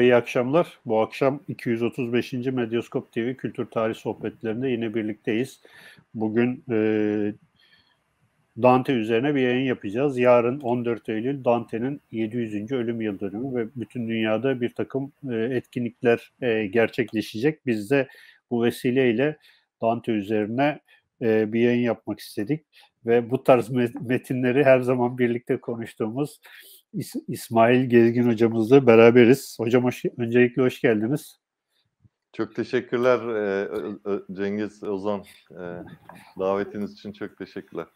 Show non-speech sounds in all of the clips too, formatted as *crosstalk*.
Merhaba, iyi akşamlar. Bu akşam 235. Medyaskop TV Kültür Tarih Sohbetlerinde yine birlikteyiz. Bugün e, Dante üzerine bir yayın yapacağız. Yarın 14 Eylül Dante'nin 700. ölüm yıl dönümü ve bütün dünyada bir takım e, etkinlikler e, gerçekleşecek. Biz de bu vesileyle Dante üzerine e, bir yayın yapmak istedik ve bu tarz metinleri her zaman birlikte konuştuğumuz İsmail Gezgin hocamızla beraberiz. Hocam hoş, öncelikle hoş geldiniz. Çok teşekkürler Cengiz Ozan. davetiniz için çok teşekkürler.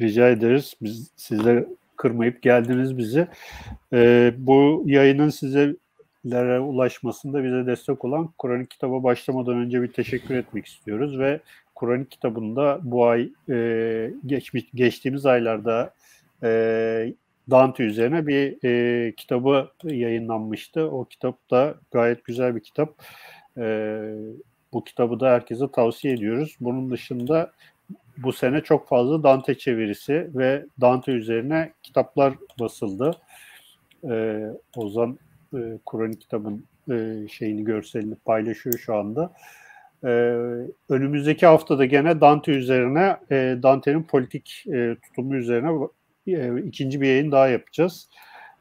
Rica ederiz. Biz sizle kırmayıp geldiniz bize. bu yayının sizlere ulaşmasında bize destek olan Kur'an kitaba başlamadan önce bir teşekkür etmek istiyoruz ve Kur'an kitabında bu ay geçmiş geçtiğimiz aylarda Dante üzerine bir e, kitabı yayınlanmıştı. O kitap da gayet güzel bir kitap. E, bu kitabı da herkese tavsiye ediyoruz. Bunun dışında bu sene çok fazla Dante çevirisi ve Dante üzerine kitaplar basıldı. E, Ozan e, Kur'an kitabın e, şeyini görselini paylaşıyor şu anda. Ee, önümüzdeki haftada gene Dante üzerine, e, Dante'nin politik e, tutumu üzerine e, ikinci bir yayın daha yapacağız.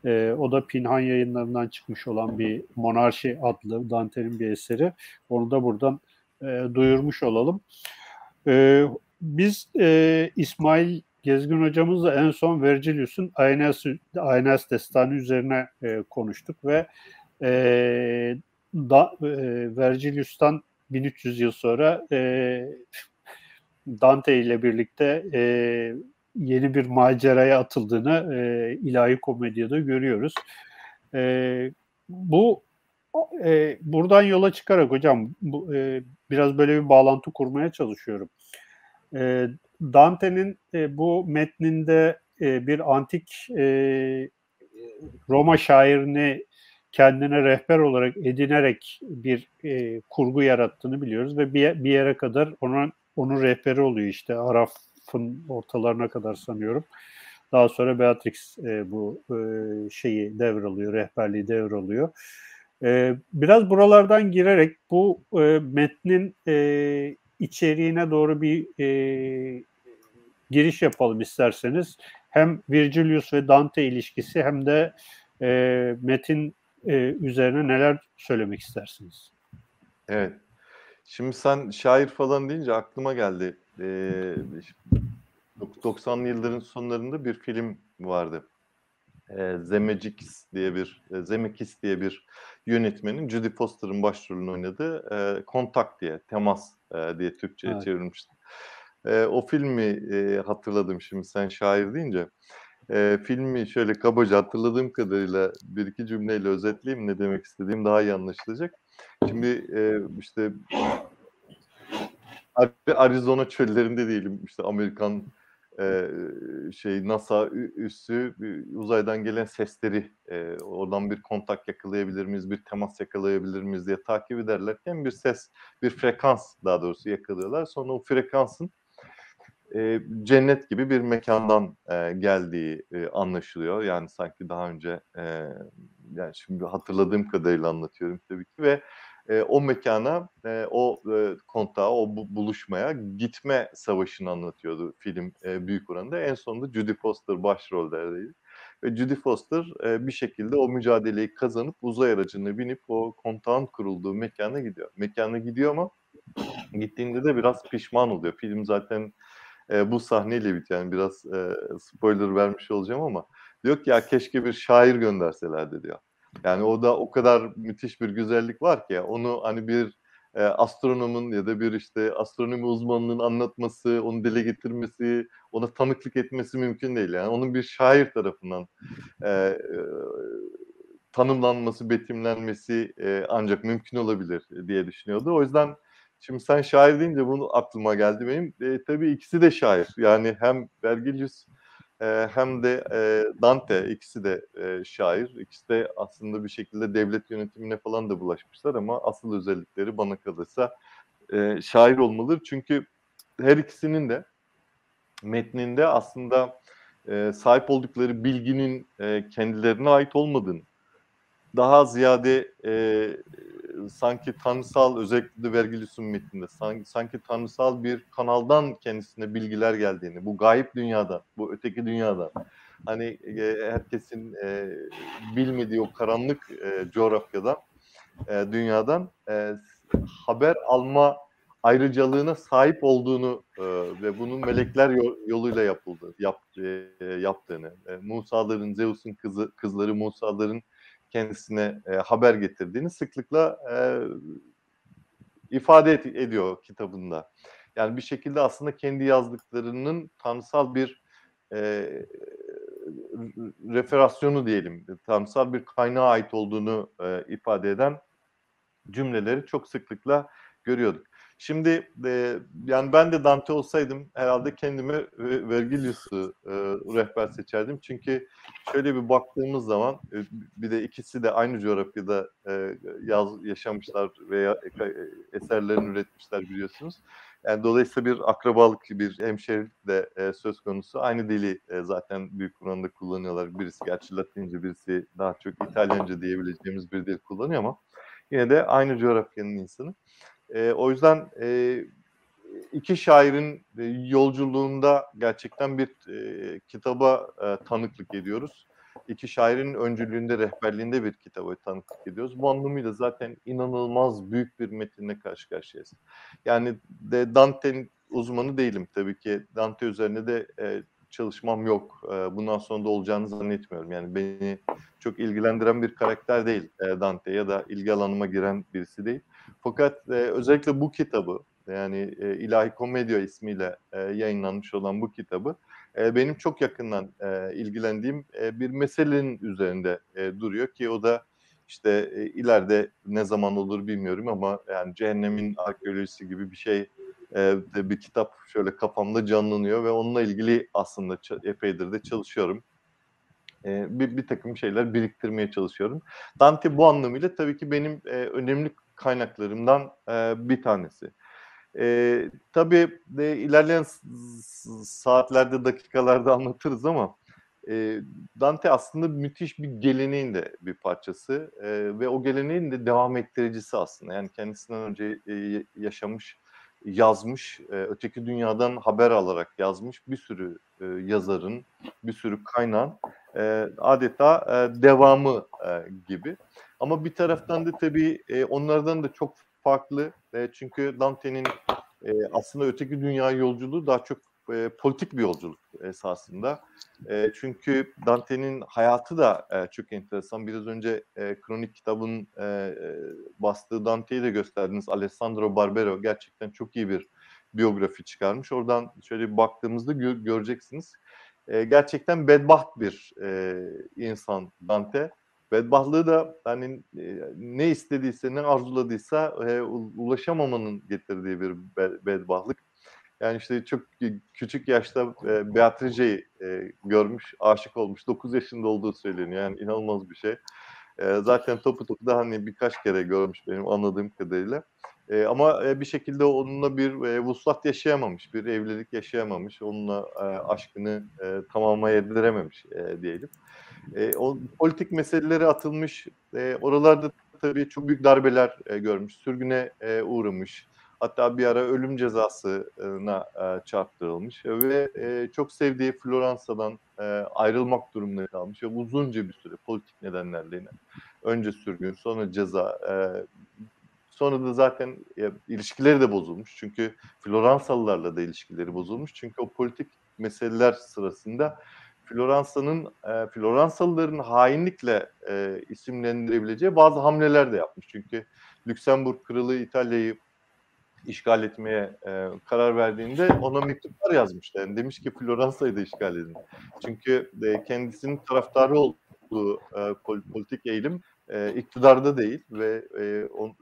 E, o da Pinhan yayınlarından çıkmış olan bir Monarşi adlı Dante'nin bir eseri. Onu da buradan e, duyurmuş olalım. E, biz e, İsmail Gezgin hocamızla en son Vergilius'un Aeneas, Aeneas destanı üzerine e, konuştuk ve e, da, e, Vergilius'tan 1300 yıl sonra e, Dante ile birlikte e, yeni bir maceraya atıldığını e, ilahi komedyada görüyoruz. E, bu e, buradan yola çıkarak hocam bu, e, biraz böyle bir bağlantı kurmaya çalışıyorum. E, Dante'nin e, bu metninde e, bir antik e, Roma şairini kendine rehber olarak edinerek bir e, kurgu yarattığını biliyoruz ve bir, bir yere kadar onun onun rehberi oluyor işte Araf Fın ortalarına kadar sanıyorum. Daha sonra Beatrix e, bu e, şeyi devralıyor, rehberliği devralıyor. E, biraz buralardan girerek bu e, metnin e, içeriğine doğru bir e, giriş yapalım isterseniz. Hem Virgilius ve Dante ilişkisi hem de e, metin e, üzerine neler söylemek istersiniz? Evet. Şimdi sen şair falan deyince aklıma geldi. Ee, 90'lı yılların sonlarında bir film vardı. Ee, Zemeckis diye bir e, Zemeckis diye bir yönetmenin Judy Foster'ın başrolünü oynadığı e, Kontak diye, Temas e, diye Türkçe'ye evet. çevirmişti. E, o filmi e, hatırladım şimdi sen şair deyince. E, filmi şöyle kabaca hatırladığım kadarıyla bir iki cümleyle özetleyeyim ne demek istediğim daha iyi anlaşılacak. Şimdi e, işte Arizona çöllerinde diyelim işte Amerikan e, şey NASA üssü uzaydan gelen sesleri e, oradan bir kontak yakalayabilir miyiz, bir temas yakalayabilir miyiz diye takip ederlerken bir ses, bir frekans daha doğrusu yakalıyorlar. Sonra o frekansın e, cennet gibi bir mekandan e, geldiği e, anlaşılıyor. Yani sanki daha önce e, yani şimdi hatırladığım kadarıyla anlatıyorum tabii ki ve e, o mekana, e, o e, kontağa, o bu, buluşmaya gitme savaşını anlatıyordu film e, büyük oranda. En sonunda Judy Foster başroldeydi. Ve Judy Foster e, bir şekilde o mücadeleyi kazanıp uzay aracına binip o kontağın kurulduğu mekana gidiyor. Mekana gidiyor ama gittiğinde de biraz pişman oluyor. Film zaten e, bu sahneyle bitiyor. Yani biraz e, spoiler vermiş olacağım ama diyor ki ya keşke bir şair gönderselerdi diyor. Yani o da o kadar müthiş bir güzellik var ki onu hani bir e, astronomun ya da bir işte astronomi uzmanının anlatması, onu dile getirmesi, ona tanıklık etmesi mümkün değil. Yani onun bir şair tarafından e, e, tanımlanması, betimlenmesi e, ancak mümkün olabilir diye düşünüyordu. O yüzden şimdi sen şair deyince bunu aklıma geldi benim. E, tabii ikisi de şair. Yani hem Vergilius hem de Dante ikisi de şair. İkisi de aslında bir şekilde devlet yönetimine falan da bulaşmışlar ama asıl özellikleri bana kalırsa şair olmalıdır. Çünkü her ikisinin de metninde aslında sahip oldukları bilginin kendilerine ait olmadığını daha ziyade e, sanki tanrısal özellikle de Vergilius'un sanki, sanki tanrısal bir kanaldan kendisine bilgiler geldiğini, bu gayip dünyadan, bu öteki dünyadan, hani e, herkesin e, bilmediği o karanlık e, coğrafyadan, e, dünyadan e, haber alma ayrıcalığına sahip olduğunu e, ve bunun melekler yoluyla yapıldı, yap, e, yaptığını, e, Musa'ların, Zeus'un kızı, kızları Musa'ların kendisine e, haber getirdiğini sıklıkla e, ifade et, ediyor kitabında. Yani bir şekilde aslında kendi yazdıklarının tanrısal bir e, referasyonu diyelim, tanrısal bir kaynağa ait olduğunu e, ifade eden cümleleri çok sıklıkla görüyorduk. Şimdi e, yani ben de Dante olsaydım herhalde kendime Vergilius'u e, rehber seçerdim. Çünkü şöyle bir baktığımız zaman e, bir de ikisi de aynı coğrafyada e, yaz, yaşamışlar veya e, eserlerini üretmişler biliyorsunuz. Yani dolayısıyla bir akrabalık, bir hemşerilik de e, söz konusu. Aynı dili e, zaten büyük oranda kullanıyorlar. Birisi gerçi Latince, birisi daha çok İtalyanca diyebileceğimiz bir dil kullanıyor ama yine de aynı coğrafyanın insanı. E, o yüzden e, iki şairin e, yolculuğunda gerçekten bir e, kitaba e, tanıklık ediyoruz. İki şairin öncülüğünde, rehberliğinde bir kitaba tanıklık ediyoruz. Bu anlamıyla zaten inanılmaz büyük bir metinle karşı karşıyayız. Yani de Dante'nin uzmanı değilim tabii ki. Dante üzerine de e, çalışmam yok. E, bundan sonra da olacağını zannetmiyorum. Yani beni çok ilgilendiren bir karakter değil e, Dante ya da ilgi alanıma giren birisi değil. Fakat e, özellikle bu kitabı yani e, İlahi Komedya ismiyle e, yayınlanmış olan bu kitabı e, benim çok yakından e, ilgilendiğim e, bir meselenin üzerinde e, duruyor ki o da işte e, ileride ne zaman olur bilmiyorum ama yani cehennemin arkeolojisi gibi bir şey e, bir kitap şöyle kafamda canlanıyor ve onunla ilgili aslında epeydir de çalışıyorum. E, bir, bir takım şeyler biriktirmeye çalışıyorum. Dante bu anlamıyla tabii ki benim e, önemli kaynaklarımdan e, bir tanesi. E, tabii de ilerleyen saatlerde, dakikalarda anlatırız ama e, Dante aslında müthiş bir geleneğin de bir parçası e, ve o geleneğin de devam ettiricisi aslında. Yani kendisinden önce e, yaşamış, yazmış, e, öteki dünyadan haber alarak yazmış bir sürü e, yazarın, bir sürü kaynağın e, adeta e, devamı e, gibi. Ama bir taraftan da tabii e, onlardan da çok farklı. E, çünkü Dante'nin e, aslında öteki dünya yolculuğu daha çok e, politik bir yolculuk esasında. E, çünkü Dante'nin hayatı da e, çok enteresan. Biraz önce e, Kronik kitabın e, e, bastığı Dante'yi de gösterdiniz. Alessandro Barbero gerçekten çok iyi bir biyografi çıkarmış. Oradan şöyle bir baktığımızda gö- göreceksiniz. E, gerçekten bedbaht bir e, insan Dante bedbahtlığı da hani e, ne istediyse ne arzuladıysa e, ulaşamamanın getirdiği bir be, bedbahtlık. Yani işte çok küçük yaşta e, Beatrice'yi e, görmüş, aşık olmuş. 9 yaşında olduğu söyleniyor. Yani inanılmaz bir şey. E, zaten topu topu da hani birkaç kere görmüş benim anladığım kadarıyla. E, ama e, bir şekilde onunla bir e, vuslat yaşayamamış, bir evlilik yaşayamamış. Onunla e, aşkını e, tamama e, diyelim. E, o politik meseleleri atılmış. E, oralarda tabii çok büyük darbeler e, görmüş. Sürgüne e, uğramış. Hatta bir ara ölüm cezasına e, çarptırılmış ve e, çok sevdiği Floransa'dan e, ayrılmak durumunda kalmış ve uzunca bir süre politik nedenlerle yine. Önce sürgün, sonra ceza, e, sonra da zaten e, ilişkileri de bozulmuş. Çünkü Floransalılarla da ilişkileri bozulmuş. Çünkü o politik meseleler sırasında Floransa'nın e, Floransalıların hainlikle e, isimlendirebileceği bazı hamleler de yapmış. Çünkü Lüksemburg Kralı İtalya'yı işgal etmeye e, karar verdiğinde ona mektuplar yazmıştı. Yani demiş ki Floransa'yı da işgal edin. Çünkü e, kendisinin taraftarı olduğu e, politik eğilim e, iktidarda değil ve e, on,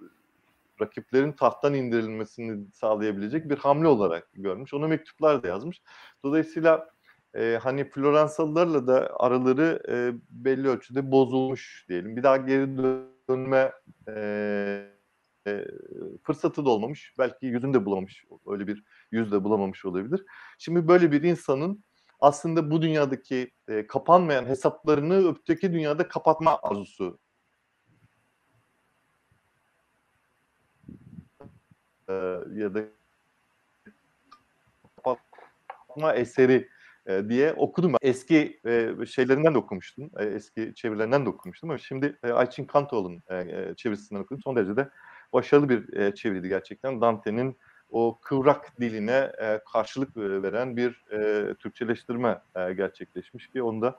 rakiplerin tahttan indirilmesini sağlayabilecek bir hamle olarak görmüş. Ona mektuplar da yazmış. Dolayısıyla e, hani Floransalılarla da araları e, belli ölçüde bozulmuş diyelim. Bir daha geri dönme e, e, fırsatı da olmamış. Belki yüzünü de bulamamış. Öyle bir yüz de bulamamış olabilir. Şimdi böyle bir insanın aslında bu dünyadaki e, kapanmayan hesaplarını öteki dünyada kapatma arzusu e, ya da kapatma eseri e, diye okudum. Eski e, şeylerinden de okumuştum. E, eski çevirilerinden de okumuştum ama şimdi e, Ayçin Kantoğlu'nun çevirisinden okudum. Son derece de başarılı bir çeviriydi gerçekten. Dante'nin o kıvrak diline karşılık veren bir e, Türkçeleştirme gerçekleşmiş ki onu da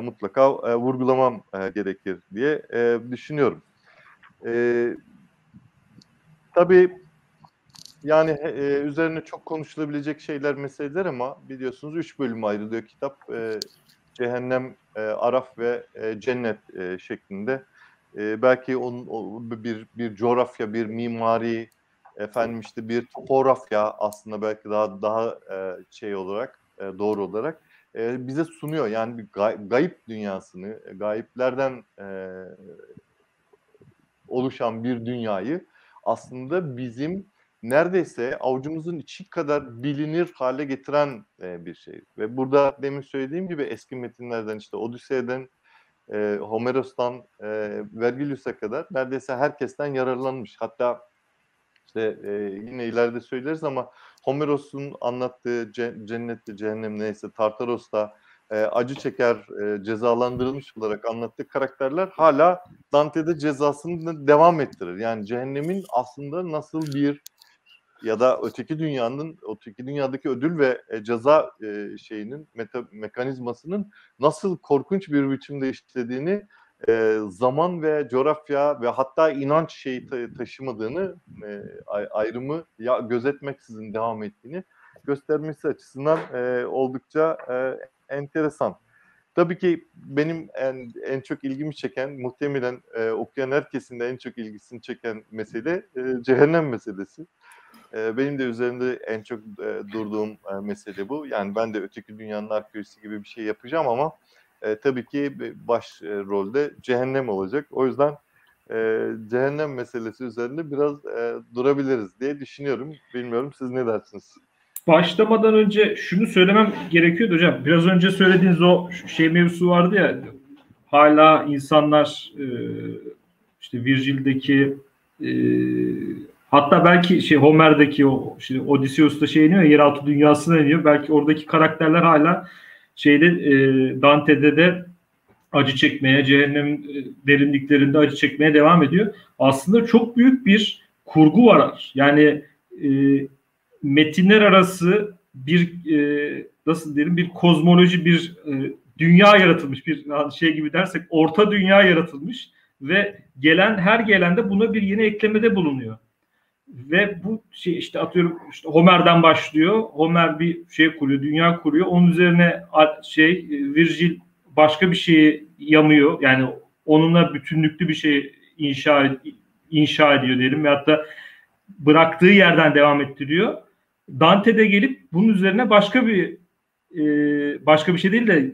mutlaka vurgulamam gerekir diye düşünüyorum. E, tabii yani e, üzerine çok konuşulabilecek şeyler, meseleler ama biliyorsunuz üç bölüm ayrılıyor kitap. E, Cehennem, e, Araf ve e, Cennet e, şeklinde. E, belki onun o, bir bir coğrafya, bir mimari, efendim işte bir topografya aslında belki daha daha e, şey olarak, e, doğru olarak e, bize sunuyor. Yani bir gay, gayip dünyasını, gayiplerden e, oluşan bir dünyayı aslında bizim neredeyse avucumuzun içi kadar bilinir hale getiren e, bir şey. Ve burada demin söylediğim gibi eski metinlerden işte Odisey'den, e, Homeros'tan, e, Vergilius'a kadar neredeyse herkesten yararlanmış. Hatta işte e, yine ileride söyleriz ama Homeros'un anlattığı cennette, cehennem neyse Tartaros'ta e, acı çeker, e, cezalandırılmış olarak anlattığı karakterler hala Dante'de cezasını devam ettirir. Yani cehennemin aslında nasıl bir ya da öteki dünyanın, öteki dünyadaki ödül ve e, ceza e, şeyinin meta, mekanizmasının nasıl korkunç bir biçimde işlediğini e, zaman ve coğrafya ve hatta inanç şeyi ta- taşımadığını e, ayrımı ya gözetmeksizin devam ettiğini göstermesi açısından e, oldukça e, enteresan. Tabii ki benim en, en çok ilgimi çeken, muhtemelen e, okuyan herkesin de en çok ilgisini çeken mesele e, cehennem meselesi. Benim de üzerinde en çok durduğum mesele bu. Yani ben de öteki dünyanın arkeolojisi gibi bir şey yapacağım ama tabii ki baş rolde cehennem olacak. O yüzden cehennem meselesi üzerinde biraz durabiliriz diye düşünüyorum. Bilmiyorum siz ne dersiniz? Başlamadan önce şunu söylemem gerekiyordu hocam. Biraz önce söylediğiniz o şey mevzusu vardı ya hala insanlar işte Virgil'deki hatta belki şey Homer'deki o işte Odysseus'ta şey iniyor yeraltı dünyasına iniyor. Belki oradaki karakterler hala şeyde e, Dante'de de acı çekmeye, cehennem e, derinliklerinde acı çekmeye devam ediyor. Aslında çok büyük bir kurgu var. Yani e, metinler arası bir e, nasıl diyelim bir kozmoloji, bir e, dünya yaratılmış, bir şey gibi dersek orta dünya yaratılmış ve gelen her gelende buna bir yeni eklemede bulunuyor. Ve bu şey işte atıyorum işte Homer'den başlıyor. Homer bir şey kuruyor, dünya kuruyor. Onun üzerine şey Virgil başka bir şeyi yamıyor. Yani onunla bütünlüklü bir şey inşa inşa ediyor diyelim ve hatta bıraktığı yerden devam ettiriyor. Dante de gelip bunun üzerine başka bir e, başka bir şey değil de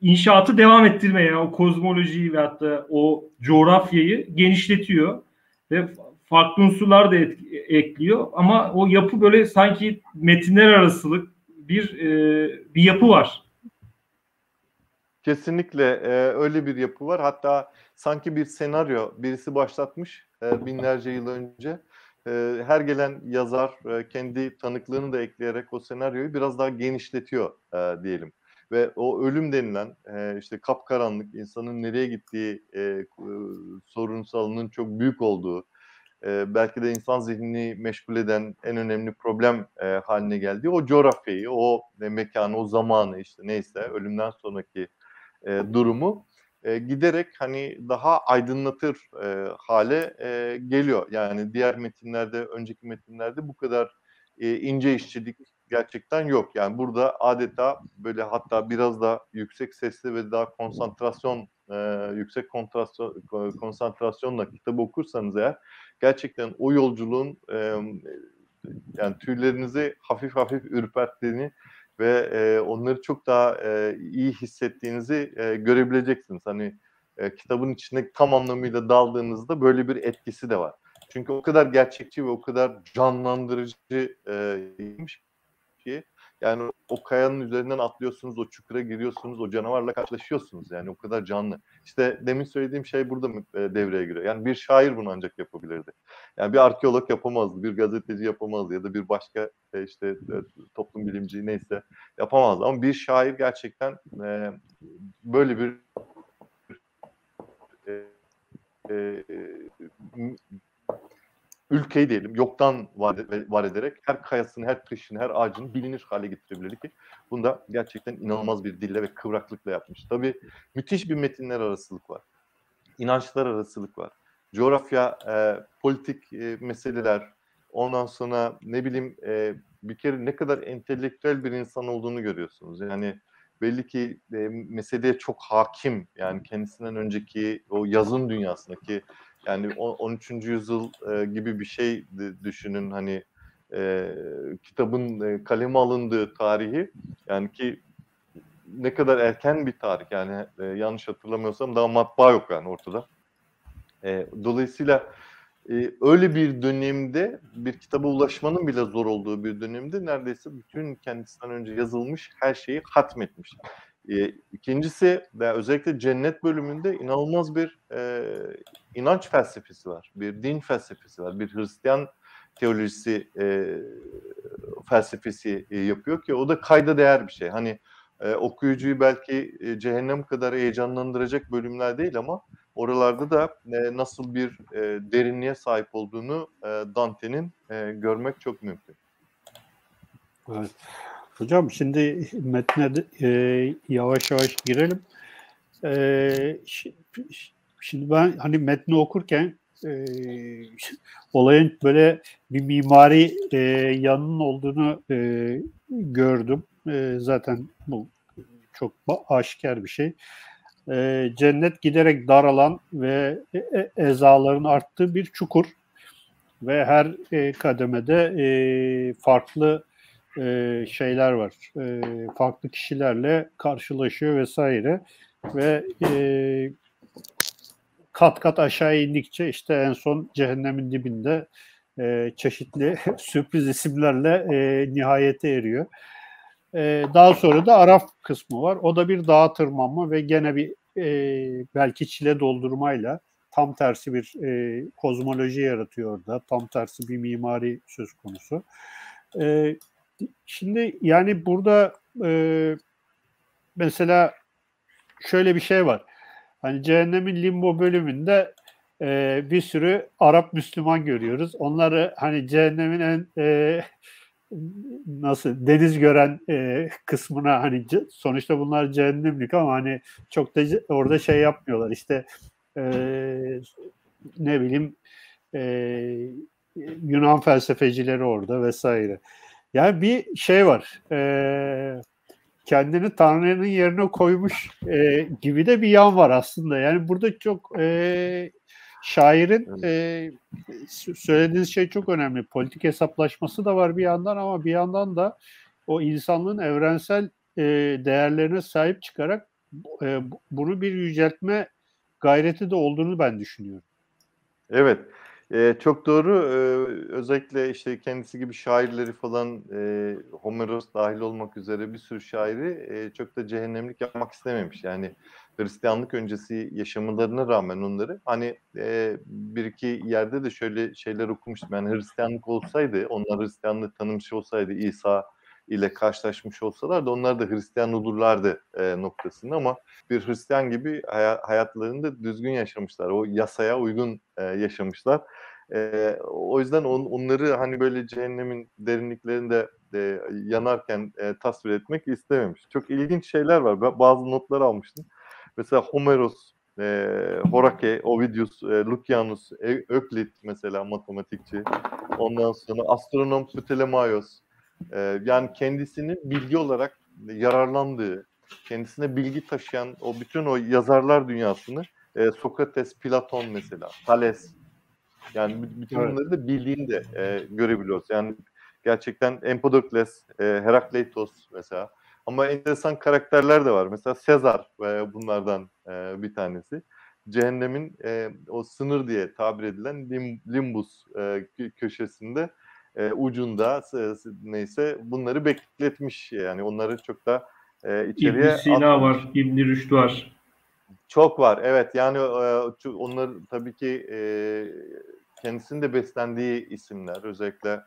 inşaatı devam ettirmeye, o kozmolojiyi ve hatta o coğrafyayı genişletiyor ve farklı unsurlar da et, ekliyor ama o yapı böyle sanki metinler arasılık bir e, bir yapı var. Kesinlikle e, öyle bir yapı var. Hatta sanki bir senaryo birisi başlatmış e, binlerce yıl önce. E, her gelen yazar e, kendi tanıklığını da ekleyerek o senaryoyu biraz daha genişletiyor e, diyelim. Ve o ölüm denilen e, işte kapkaranlık insanın nereye gittiği e, e, sorunsalının çok büyük olduğu e, belki de insan zihnini meşgul eden en önemli problem e, haline geldiği o coğrafyayı, o e, mekanı, o zamanı işte neyse ölümden sonraki e, durumu e, giderek hani daha aydınlatır e, hale e, geliyor. Yani diğer metinlerde, önceki metinlerde bu kadar e, ince işçilik gerçekten yok. Yani burada adeta böyle hatta biraz da yüksek sesli ve daha konsantrasyon e, yüksek konsantrasyon konsantrasyonla kitabı okursanız eğer gerçekten o yolculuğun e, yani tüylerinizi hafif hafif ürperttiğini ve e, onları çok daha e, iyi hissettiğinizi e, görebileceksiniz. Hani e, kitabın içine tam anlamıyla daldığınızda böyle bir etkisi de var. Çünkü o kadar gerçekçi ve o kadar canlandırıcı e, ki Yani o kayanın üzerinden atlıyorsunuz, o çukura giriyorsunuz, o canavarla karşılaşıyorsunuz. Yani o kadar canlı. İşte demin söylediğim şey burada e, devreye giriyor. Yani bir şair bunu ancak yapabilirdi. Yani bir arkeolog yapamazdı, bir gazeteci yapamazdı ya da bir başka e, işte e, toplum bilimci neyse yapamazdı. Ama bir şair gerçekten böyle bir ülkeyi diyelim yoktan var, ederek her kayasını, her taşını, her ağacını bilinir hale getirebilirdi ki bunda gerçekten inanılmaz bir dille ve kıvraklıkla yapmış. Tabii müthiş bir metinler arasılık var. İnançlar arasılık var. Coğrafya, e, politik e, meseleler, ondan sonra ne bileyim e, bir kere ne kadar entelektüel bir insan olduğunu görüyorsunuz. Yani belli ki e, meseleye çok hakim yani kendisinden önceki o yazın dünyasındaki yani 13. yüzyıl e, gibi bir şey düşünün hani e, kitabın e, kaleme alındığı tarihi yani ki ne kadar erken bir tarih yani e, yanlış hatırlamıyorsam daha matbaa yok yani ortada. E, dolayısıyla e, öyle bir dönemde bir kitaba ulaşmanın bile zor olduğu bir dönemde neredeyse bütün kendisinden önce yazılmış her şeyi hatmetmiş. E, ikincisi ve özellikle cennet bölümünde inanılmaz bir e, inanç felsefesi var, bir din felsefesi var, bir Hristiyan teolojisi e, felsefesi e, yapıyor ki o da kayda değer bir şey. Hani e, okuyucuyu belki e, cehennem kadar heyecanlandıracak bölümler değil ama oralarda da e, nasıl bir e, derinliğe sahip olduğunu e, Dante'nin e, görmek çok mümkün. Evet. Hocam şimdi metne e, yavaş yavaş girelim. E, şimdi ben hani metni okurken e, olayın böyle bir mimari e, yanının olduğunu e, gördüm. E, zaten bu çok aşikar bir şey. E, cennet giderek daralan ve e, e ezaların arttığı bir çukur ve her e, kademede e, farklı e, şeyler var. E, farklı kişilerle karşılaşıyor vesaire ve e, kat kat aşağı indikçe işte en son cehennemin dibinde e, çeşitli *laughs* sürpriz isimlerle e, nihayete eriyor. E, daha sonra da Araf kısmı var. O da bir dağa tırmanma ve gene bir e, belki çile doldurmayla tam tersi bir e, kozmoloji yaratıyor orada. Tam tersi bir mimari söz konusu. E, Şimdi yani burada e, mesela şöyle bir şey var. Hani cehennemin limbo bölümünde e, bir sürü Arap Müslüman görüyoruz. Onları hani cehennemin en e, nasıl deniz gören e, kısmına hani sonuçta bunlar cehennemlik ama hani çok da orada şey yapmıyorlar. İşte e, ne bileyim e, Yunan felsefecileri orada vesaire. Yani bir şey var. E, kendini Tanrı'nın yerine koymuş e, gibi de bir yan var aslında. Yani burada çok e, şairin e, söylediğiniz şey çok önemli. Politik hesaplaşması da var bir yandan ama bir yandan da o insanlığın evrensel e, değerlerine sahip çıkarak e, bunu bir yüceltme gayreti de olduğunu ben düşünüyorum. Evet. Eee, çok doğru. Eee, özellikle, işte, kendisi gibi şairleri falan, eee, Homeros dahil olmak üzere bir sürü şairi, eee, çok da cehennemlik yapmak istememiş. Yani Hristiyanlık öncesi yaşamalarına rağmen onları, hani, eee, bir iki yerde de şöyle şeyler okumuştum. Yani Hristiyanlık olsaydı, onlar Hristiyanlığı tanımış olsaydı, İsa ile karşılaşmış olsalar da onlar da Hristiyan olurlardı e, noktasında ama bir Hristiyan gibi hay- hayatlarında düzgün yaşamışlar. O yasaya uygun e, yaşamışlar. E, o yüzden on, onları hani böyle cehennemin derinliklerinde e, yanarken e, tasvir etmek istememiş. Çok ilginç şeyler var. Bazı notlar almıştım. Mesela Homeros, e, Horake, Ovidius, e, Lucianus, e, Öklit mesela matematikçi. Ondan sonra astronom Ptolemaios, e, yani kendisini bilgi olarak yararlandığı, kendisine bilgi taşıyan o bütün o yazarlar dünyasını e, Sokrates, Platon mesela, Thales yani bütün evet. bunları da bildiğini de e, görebiliyoruz. Yani gerçekten Empedokles, e, Herakleitos mesela. Ama enteresan karakterler de var. Mesela Sezar e, bunlardan e, bir tanesi. Cehennemin e, o sınır diye tabir edilen lim, limbus e, köşesinde e, ucunda neyse bunları bekletmiş yani onları çok da e, içeriye İbn Sina atmış. var, İbn Rüşd var. Çok var evet yani e, onlar tabii ki e, kendisinin de beslendiği isimler özellikle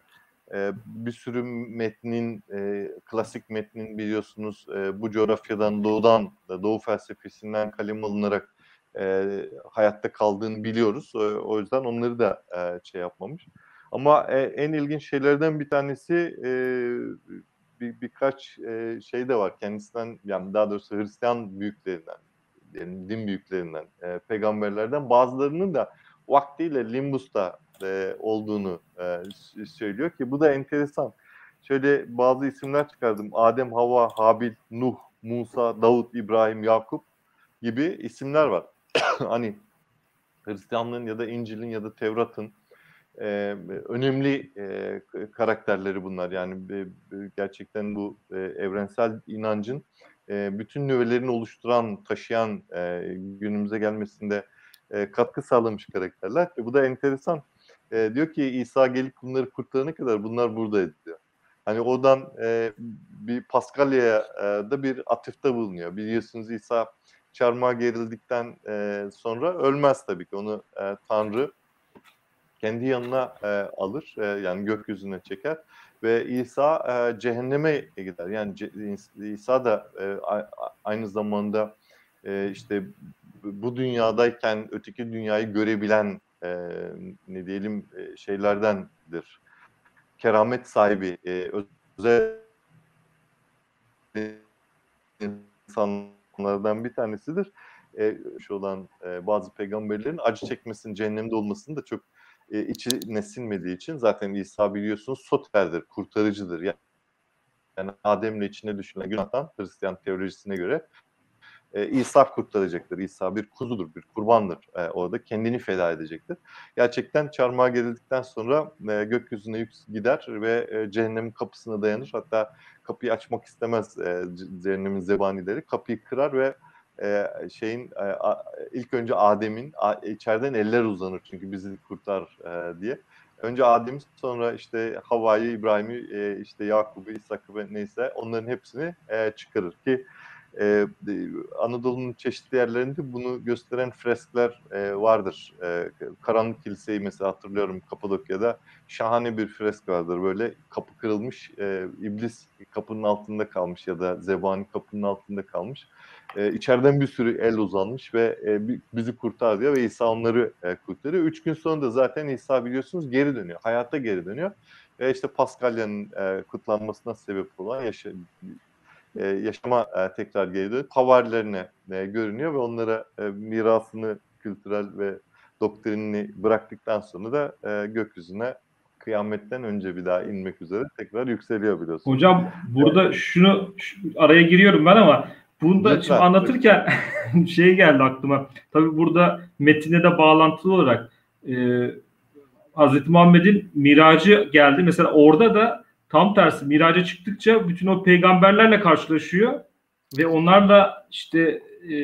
e, bir sürü metnin e, klasik metnin biliyorsunuz e, bu coğrafyadan doğudan da doğu felsefesinden kalem alınarak e, hayatta kaldığını biliyoruz. O, o yüzden onları da e, şey yapmamış. Ama e, en ilginç şeylerden bir tanesi e, bir, birkaç e, şey de var kendisinden yani daha doğrusu Hristiyan büyüklerinden yani din büyüklerinden e, peygamberlerden bazılarının da vaktiyle Limbus'ta e, olduğunu e, söylüyor ki bu da enteresan. Şöyle bazı isimler çıkardım. Adem, Hava, Habil, Nuh, Musa, Davut, İbrahim, Yakup gibi isimler var. *coughs* hani Hristiyanlığın ya da İncil'in ya da Tevrat'ın e, önemli e, karakterleri bunlar. Yani e, gerçekten bu e, evrensel inancın e, bütün nüvelerini oluşturan, taşıyan e, günümüze gelmesinde e, katkı sağlamış karakterler. E, bu da enteresan. E, diyor ki İsa gelip bunları kurtarana kadar bunlar buradaydı diyor. Hani oradan e, bir Paskalya'ya e, da bir atıfta bulunuyor. Biliyorsunuz İsa çarmıha gerildikten e, sonra ölmez tabii ki. Onu e, Tanrı kendi yanına e, alır. E, yani gökyüzüne çeker. Ve İsa e, cehenneme gider. Yani İsa da e, aynı zamanda e, işte bu dünyadayken öteki dünyayı görebilen e, ne diyelim e, şeylerdendir. Keramet sahibi, e, özel insanlardan bir tanesidir. E, şu olan e, bazı peygamberlerin acı çekmesinin, cehennemde olmasını da çok e, içi nesilmediği için zaten İsa biliyorsunuz soterdir, kurtarıcıdır. Yani, yani Adem'le içine düşünülen günahtan Hristiyan teolojisine göre e, İsa kurtaracaktır. İsa bir kuzudur, bir kurbandır e, orada. Kendini feda edecektir. Gerçekten çarmıha gerildikten sonra e, gökyüzüne yük gider ve e, cehennemin kapısına dayanır. Hatta kapıyı açmak istemez e, cehennemin zebanileri. Kapıyı kırar ve e, şeyin e, ilk önce Adem'in içeriden eller uzanır çünkü bizi kurtar e, diye. Önce Adem sonra işte Havva'yı, İbrahim'i, işte Yakub'u, İshak'ı neyse onların hepsini çıkarır ki Anadolu'nun çeşitli yerlerinde bunu gösteren freskler vardır. Karanlık Kiliseyi mesela hatırlıyorum Kapadokya'da şahane bir fresk vardır. Böyle kapı kırılmış, e, iblis kapının altında kalmış ya da zebani kapının altında kalmış. E, içeriden bir sürü el uzanmış ve e, bizi kurtar diyor ve İsa onları e, kurtarıyor. Üç gün sonra da zaten İsa biliyorsunuz geri dönüyor, hayata geri dönüyor. Ve işte Paskalya'nın e, kutlanmasına sebep olan yaşa, e, yaşama e, tekrar geri dönüp havarilerine e, görünüyor ve onlara e, mirasını, kültürel ve doktrinini bıraktıktan sonra da e, gökyüzüne kıyametten önce bir daha inmek üzere tekrar yükseliyor biliyorsunuz. Hocam burada şunu şu, araya giriyorum ben ama bunu da şimdi anlatırken *laughs* şey geldi aklıma. Tabii burada metine de bağlantılı olarak e, Hz. Muhammed'in miracı geldi. Mesela orada da Tam tersi miraca çıktıkça bütün o peygamberlerle karşılaşıyor ve onlarla işte e,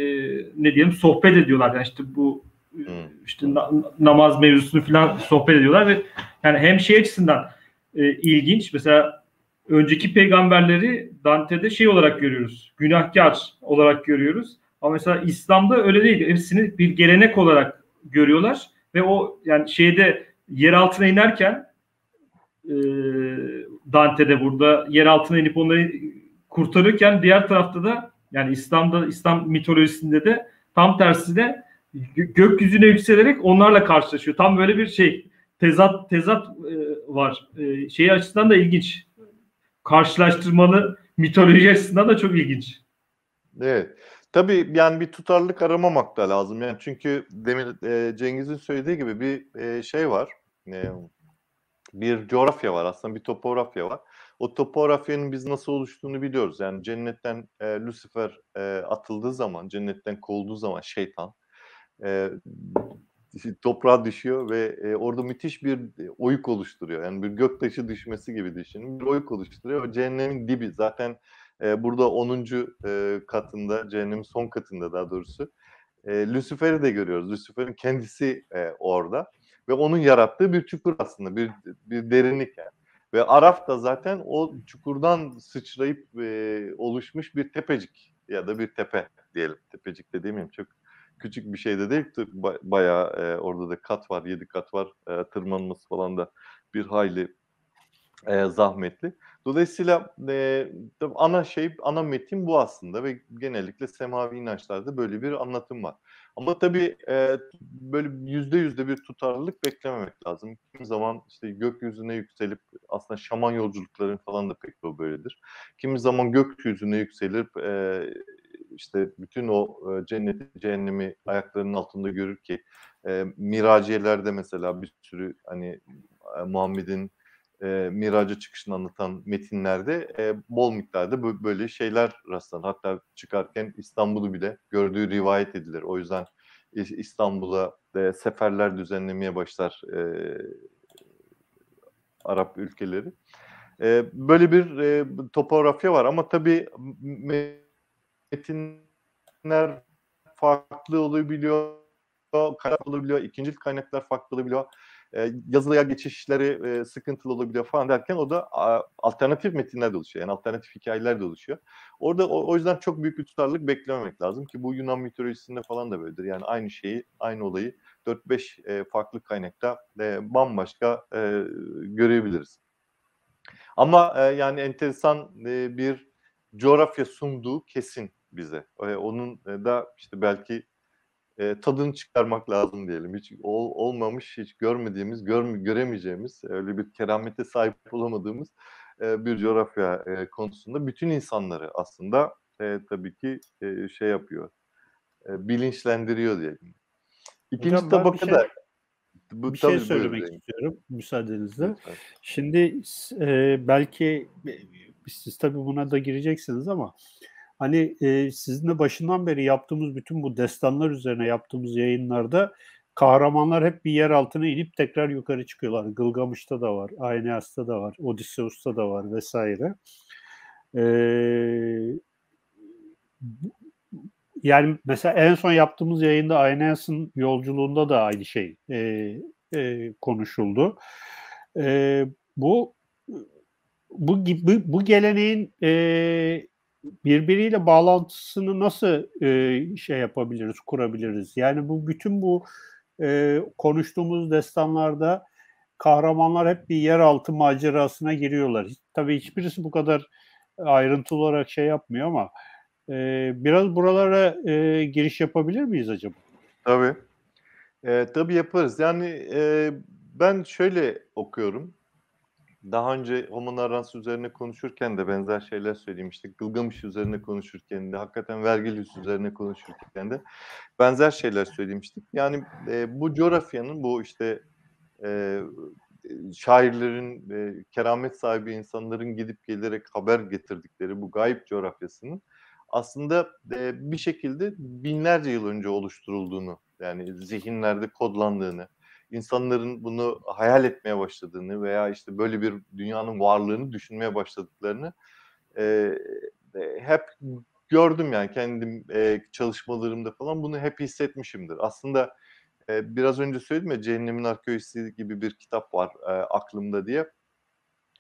ne diyelim sohbet ediyorlar. Yani işte bu işte na, namaz mevzusunu falan sohbet ediyorlar ve yani hem şey açısından e, ilginç mesela önceki peygamberleri Dante'de şey olarak görüyoruz. Günahkar olarak görüyoruz. Ama mesela İslam'da öyle değil. Hepsini bir gelenek olarak görüyorlar ve o yani şeyde yer altına inerken e, Dante burada yer altına inip onları kurtarırken diğer tarafta da yani İslam'da İslam mitolojisinde de tam tersi de gökyüzüne yükselerek onlarla karşılaşıyor. Tam böyle bir şey tezat tezat e, var. E, şey açısından da ilginç. Karşılaştırmalı mitoloji açısından da çok ilginç. Evet. Tabii yani bir tutarlılık aramamak da lazım. Yani çünkü demin e, Cengiz'in söylediği gibi bir e, şey var. E, bir coğrafya var aslında bir topografya var. O topografyanın biz nasıl oluştuğunu biliyoruz. Yani cennetten e, Lucifer e, atıldığı zaman, cennetten kovulduğu zaman şeytan e, toprağa düşüyor ve e, orada müthiş bir oyuk oluşturuyor. Yani bir göktaşı düşmesi gibi düşünün. Bir oyuk oluşturuyor. O cehennemin dibi zaten e, burada 10. E, katında, cehennemin son katında daha doğrusu. E, Lucifer'i de görüyoruz. Lucifer'in kendisi e, orada ve onun yarattığı bir çukur aslında bir bir derinlik yani. Ve Araf da zaten o çukurdan sıçrayıp e, oluşmuş bir tepecik ya da bir tepe diyelim. Tepecik de demeyeyim çok küçük bir şey de değil. Bayağı e, orada da kat var, yedi kat var. E, tırmanması falan da bir hayli e, zahmetli. Dolayısıyla e, ana şey, ana metin bu aslında ve genellikle semavi inançlarda böyle bir anlatım var. Ama tabii e, böyle yüzde yüzde bir tutarlılık beklememek lazım. Kimi zaman işte gökyüzüne yükselip aslında şaman yolculukların falan da pek de böyledir. Kimi zaman gökyüzüne yükselip e, işte bütün o e, cenneti, cehennemi ayaklarının altında görür ki e, miraciyelerde mesela bir sürü hani e, Muhammed'in e, miraca çıkışını anlatan metinlerde e, bol miktarda böyle şeyler rastlanır. Hatta çıkarken İstanbul'u bile gördüğü rivayet edilir. O yüzden İstanbul'a e, seferler düzenlemeye başlar e, Arap ülkeleri. E, böyle bir e, topografya var ama tabii metinler farklı olabiliyor, kaynak olabiliyor, ikinci kaynaklar farklı olabiliyor e, yazılıya geçişleri e, sıkıntılı olabiliyor falan derken o da a, alternatif metinler de oluşuyor. Yani alternatif hikayeler de oluşuyor. Orada o, o yüzden çok büyük bir tutarlılık beklememek lazım ki bu Yunan mitolojisinde falan da böyledir. Yani aynı şeyi, aynı olayı 4-5 e, farklı kaynakta e, bambaşka e, görebiliriz. Ama e, yani enteresan e, bir coğrafya sunduğu kesin bize. E, onun e, da işte belki e, tadını çıkarmak lazım diyelim. Hiç ol, olmamış, hiç görmediğimiz, görme, göremeyeceğimiz, öyle bir keramete sahip olamadığımız e, bir coğrafya e, konusunda bütün insanları aslında e, tabii ki e, şey yapıyor, e, bilinçlendiriyor diyelim. İkinci Hocam, tabaka şey, da bu, bir şey söylemek buyurun. istiyorum müsaadenizle. Şimdi e, belki siz tabii buna da gireceksiniz ama hani e, sizinle başından beri yaptığımız bütün bu destanlar üzerine yaptığımız yayınlarda kahramanlar hep bir yer altına inip tekrar yukarı çıkıyorlar. Gılgamış'ta da var, Aeneas'ta da var, Odysseus'ta da var vesaire. Ee, yani mesela en son yaptığımız yayında Aeneas'ın yolculuğunda da aynı şey e, e, konuşuldu. E, bu bu bu, bu geleneğin e, birbiriyle bağlantısını nasıl e, şey yapabiliriz, kurabiliriz? Yani bu bütün bu e, konuştuğumuz destanlarda kahramanlar hep bir yeraltı macerasına giriyorlar. Tabii hiçbirisi bu kadar ayrıntılı olarak şey yapmıyor ama e, biraz buralara e, giriş yapabilir miyiz acaba? Tabii. E, tabii yaparız. Yani e, ben şöyle okuyorum daha önce Homo narrans üzerine konuşurken de benzer şeyler söylemiştik. Gılgamış üzerine konuşurken de, hakikaten Vergilius üzerine konuşurken de benzer şeyler söylemiştik. Yani e, bu coğrafyanın, bu işte e, şairlerin, e, keramet sahibi insanların gidip gelerek haber getirdikleri bu gayip coğrafyasının aslında e, bir şekilde binlerce yıl önce oluşturulduğunu, yani zihinlerde kodlandığını, insanların bunu hayal etmeye başladığını veya işte böyle bir dünyanın varlığını düşünmeye başladıklarını e, hep gördüm yani kendim e, çalışmalarımda falan bunu hep hissetmişimdir. Aslında e, biraz önce söyledim ya Cehennemin Arkeolojisi gibi bir kitap var e, aklımda diye.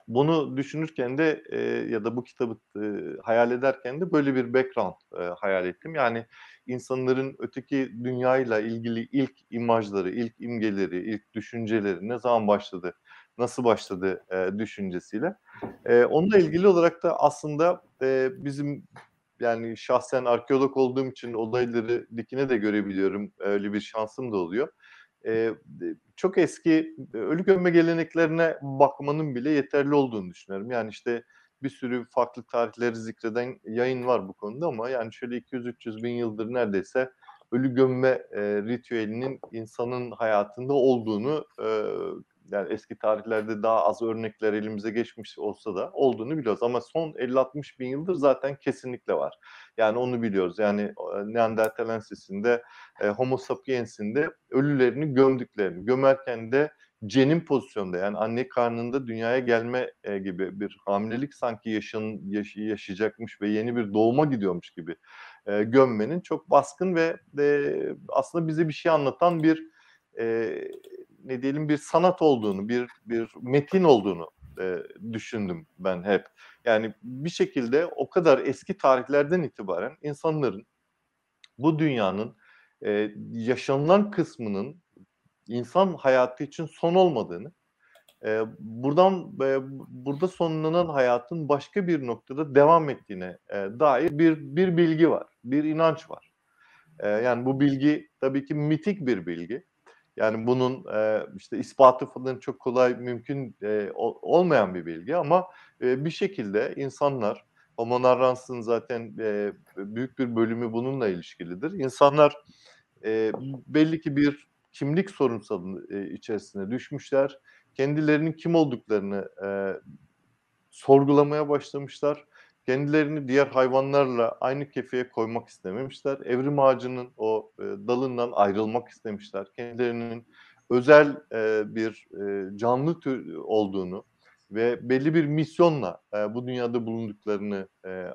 Bunu düşünürken de e, ya da bu kitabı e, hayal ederken de böyle bir background e, hayal ettim. Yani insanların öteki dünyayla ilgili ilk imajları, ilk imgeleri, ilk düşünceleri ne zaman başladı, nasıl başladı e, düşüncesiyle. E, onunla ilgili olarak da aslında e, bizim yani şahsen arkeolog olduğum için olayları dikine de görebiliyorum. Öyle bir şansım da oluyor. Ee, çok eski ölü gömme geleneklerine bakmanın bile yeterli olduğunu düşünüyorum. Yani işte bir sürü farklı tarihleri zikreden yayın var bu konuda ama yani şöyle 200-300 bin yıldır neredeyse ölü gömme e, ritüelinin insanın hayatında olduğunu e, yani eski tarihlerde daha az örnekler elimize geçmiş olsa da olduğunu biliyoruz. Ama son 50-60 bin yıldır zaten kesinlikle var. Yani onu biliyoruz. Yani Neanderthalensis'inde, e, Homo sapiens'inde ölülerini gömdüklerini, gömerken de cenin pozisyonda yani anne karnında dünyaya gelme e, gibi bir hamilelik sanki yaşın, yaş, yaşayacakmış ve yeni bir doğuma gidiyormuş gibi e, gömmenin çok baskın ve e, aslında bize bir şey anlatan bir e, ne diyelim bir sanat olduğunu, bir bir metin olduğunu e, düşündüm ben hep. Yani bir şekilde o kadar eski tarihlerden itibaren insanların bu dünyanın e, yaşanılan kısmının insan hayatı için son olmadığını, e, buradan e, burada sonlanan hayatın başka bir noktada devam ettiğine e, dair bir bir bilgi var, bir inanç var. E, yani bu bilgi tabii ki mitik bir bilgi. Yani bunun e, işte ispatı falan çok kolay mümkün e, olmayan bir bilgi ama e, bir şekilde insanlar Homo narrans'ın zaten e, büyük bir bölümü bununla ilişkilidir. İnsanlar e, belli ki bir kimlik sorunsalı e, içerisine düşmüşler. Kendilerinin kim olduklarını e, sorgulamaya başlamışlar. Kendilerini diğer hayvanlarla aynı kefeye koymak istememişler. Evrim ağacının o e, dalından ayrılmak istemişler. Kendilerinin özel e, bir e, canlı tür olduğunu ve belli bir misyonla e, bu dünyada bulunduklarını e,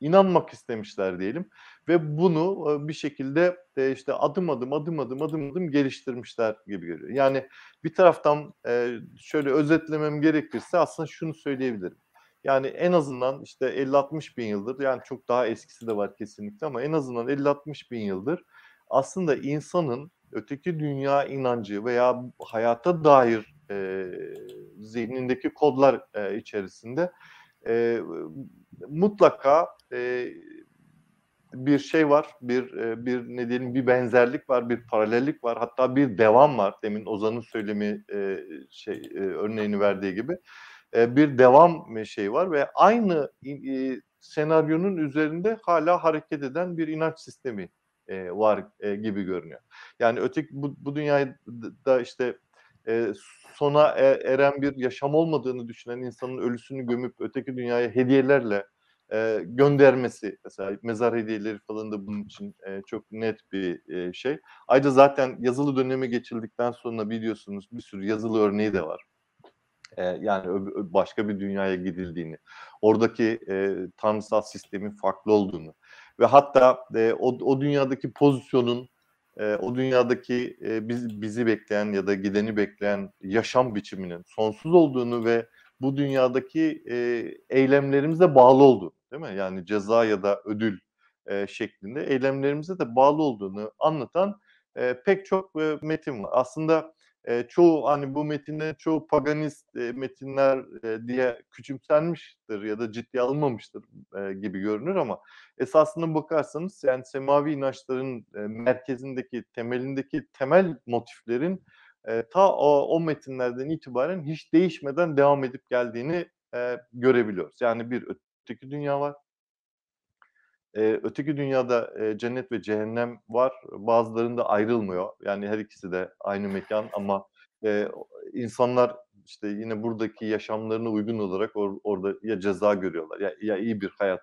inanmak istemişler diyelim ve bunu e, bir şekilde e, işte adım adım adım adım adım adım geliştirmişler gibi görüyor. Yani bir taraftan e, şöyle özetlemem gerekirse aslında şunu söyleyebilirim. Yani en azından işte 50-60 bin yıldır yani çok daha eskisi de var kesinlikle ama en azından 50-60 bin yıldır aslında insanın öteki dünya inancı veya hayata dair e, zihnindeki kodlar e, içerisinde e, mutlaka e, bir şey var, bir bir ne diyelim bir benzerlik var, bir paralellik var, hatta bir devam var. Demin Ozan'ın söylemi e, şey e, örneğini verdiği gibi e, bir devam şey var ve aynı e, senaryonun üzerinde hala hareket eden bir inanç sistemi e, var e, gibi görünüyor. Yani öteki bu, bu dünyada işte e, sona e, eren bir yaşam olmadığını düşünen insanın ölüsünü gömüp öteki dünyaya hediyelerle e, göndermesi mesela mezar hediyeleri falan da bunun için e, çok net bir e, şey. Ayrıca zaten yazılı döneme geçildikten sonra biliyorsunuz bir sürü yazılı örneği de var. E, yani başka bir dünyaya gidildiğini, oradaki e, tanrısal sistemin farklı olduğunu ve hatta e, o, o dünyadaki pozisyonun e, o dünyadaki e, biz, bizi bekleyen ya da gideni bekleyen yaşam biçiminin sonsuz olduğunu ve bu dünyadaki e, eylemlerimize bağlı olduğunu değil mi? Yani ceza ya da ödül e, şeklinde eylemlerimize de bağlı olduğunu anlatan e, pek çok e, metin var. Aslında e, çoğu hani bu metinlerin çoğu paganist e, metinler e, diye küçümsenmiştir ya da ciddiye alınmamıştır e, gibi görünür ama esasında bakarsanız yani semavi inançların e, merkezindeki temelindeki temel motiflerin e, ta o, o metinlerden itibaren hiç değişmeden devam edip geldiğini e, görebiliyoruz. Yani bir öteki dünya var. E, öteki dünyada e, cennet ve cehennem var. Bazılarında ayrılmıyor. Yani her ikisi de aynı mekan ama e, insanlar işte yine buradaki yaşamlarına uygun olarak or, orada ya ceza görüyorlar ya, ya iyi bir hayat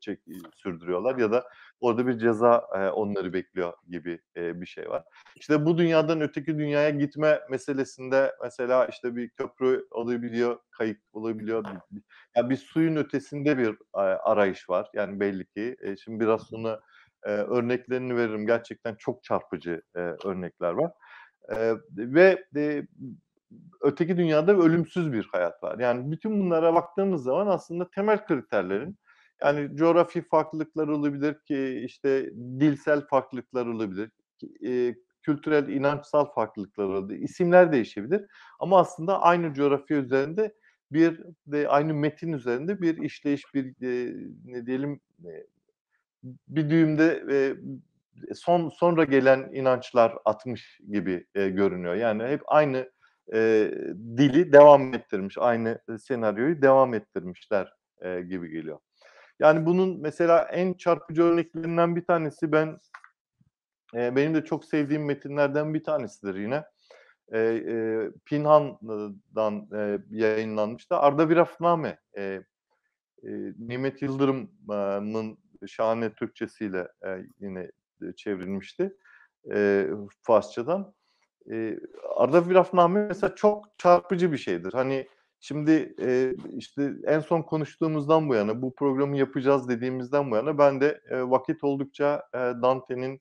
çek, sürdürüyorlar ya da orada bir ceza e, onları bekliyor gibi e, bir şey var. İşte bu dünyadan öteki dünyaya gitme meselesinde mesela işte bir köprü olabiliyor, kayık olabiliyor. Yani bir suyun ötesinde bir e, arayış var. Yani belli ki. E, şimdi biraz sonra e, örneklerini veririm. Gerçekten çok çarpıcı e, örnekler var. E, ve e, öteki dünyada ölümsüz bir hayat var. Yani bütün bunlara baktığımız zaman aslında temel kriterlerin yani coğrafi farklılıklar olabilir ki işte dilsel farklılıklar olabilir. E, kültürel, inançsal farklılıklar olabilir. İsimler değişebilir. Ama aslında aynı coğrafya üzerinde bir de aynı metin üzerinde bir işleyiş, bir e, ne diyelim e, bir düğümde e, son sonra gelen inançlar atmış gibi e, görünüyor. Yani hep aynı e, dili devam ettirmiş, aynı senaryoyu devam ettirmişler e, gibi geliyor. Yani bunun mesela en çarpıcı örneklerinden bir tanesi ben e, benim de çok sevdiğim metinlerden bir tanesidir yine. E, e, Pinhan'dan e, yayınlanmıştı. Arda Virafname e, e, Nimet Yıldırım'ın şahane Türkçesiyle e, yine çevrilmişti e, Farsçadan. E, Arda Virafname mesela çok çarpıcı bir şeydir. Hani Şimdi e, işte en son konuştuğumuzdan bu yana, bu programı yapacağız dediğimizden bu yana ben de e, vakit oldukça e, Dante'nin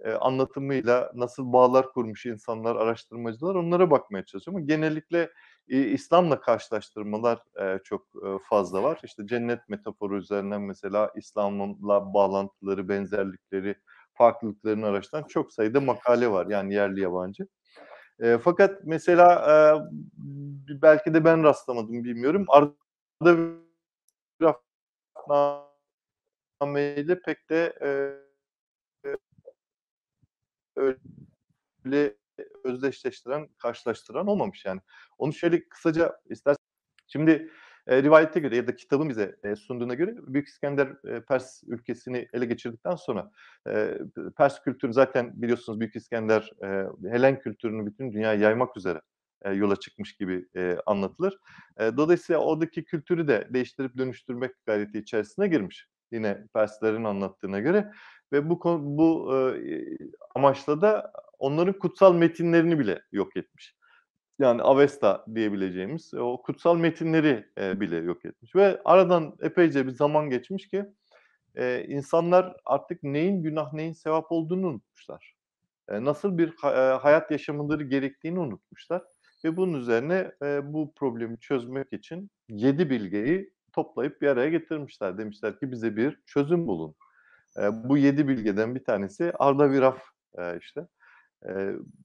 e, anlatımıyla nasıl bağlar kurmuş insanlar, araştırmacılar onlara bakmaya çalışıyorum. Genellikle e, İslam'la karşılaştırmalar e, çok e, fazla var. İşte cennet metaforu üzerinden mesela İslam'la bağlantıları, benzerlikleri, farklılıklarını araştıran çok sayıda makale var. Yani yerli yabancı. E, fakat mesela e, belki de ben rastlamadım bilmiyorum. Arada bir pek de e, öyle özdeşleştiren, karşılaştıran olmamış yani. Onu şöyle kısaca istersen. Şimdi e, rivayete göre ya da kitabın bize e, sunduğuna göre Büyük İskender e, Pers ülkesini ele geçirdikten sonra e, Pers kültürü zaten biliyorsunuz Büyük İskender e, Helen kültürünü bütün dünyaya yaymak üzere e, yola çıkmış gibi e, anlatılır. E, dolayısıyla oradaki kültürü de değiştirip dönüştürmek gayreti içerisine girmiş. Yine Perslerin anlattığına göre ve bu bu e, amaçla da onların kutsal metinlerini bile yok etmiş. Yani Avesta diyebileceğimiz o kutsal metinleri e, bile yok etmiş ve aradan epeyce bir zaman geçmiş ki e, insanlar artık neyin günah neyin sevap olduğunu unutmuşlar. E, nasıl bir ha, e, hayat yaşamaları gerektiğini unutmuşlar ve bunun üzerine e, bu problemi çözmek için yedi bilgeyi toplayıp bir araya getirmişler. Demişler ki bize bir çözüm bulun. E, bu yedi bilgeden bir tanesi Arda Viraf e, işte.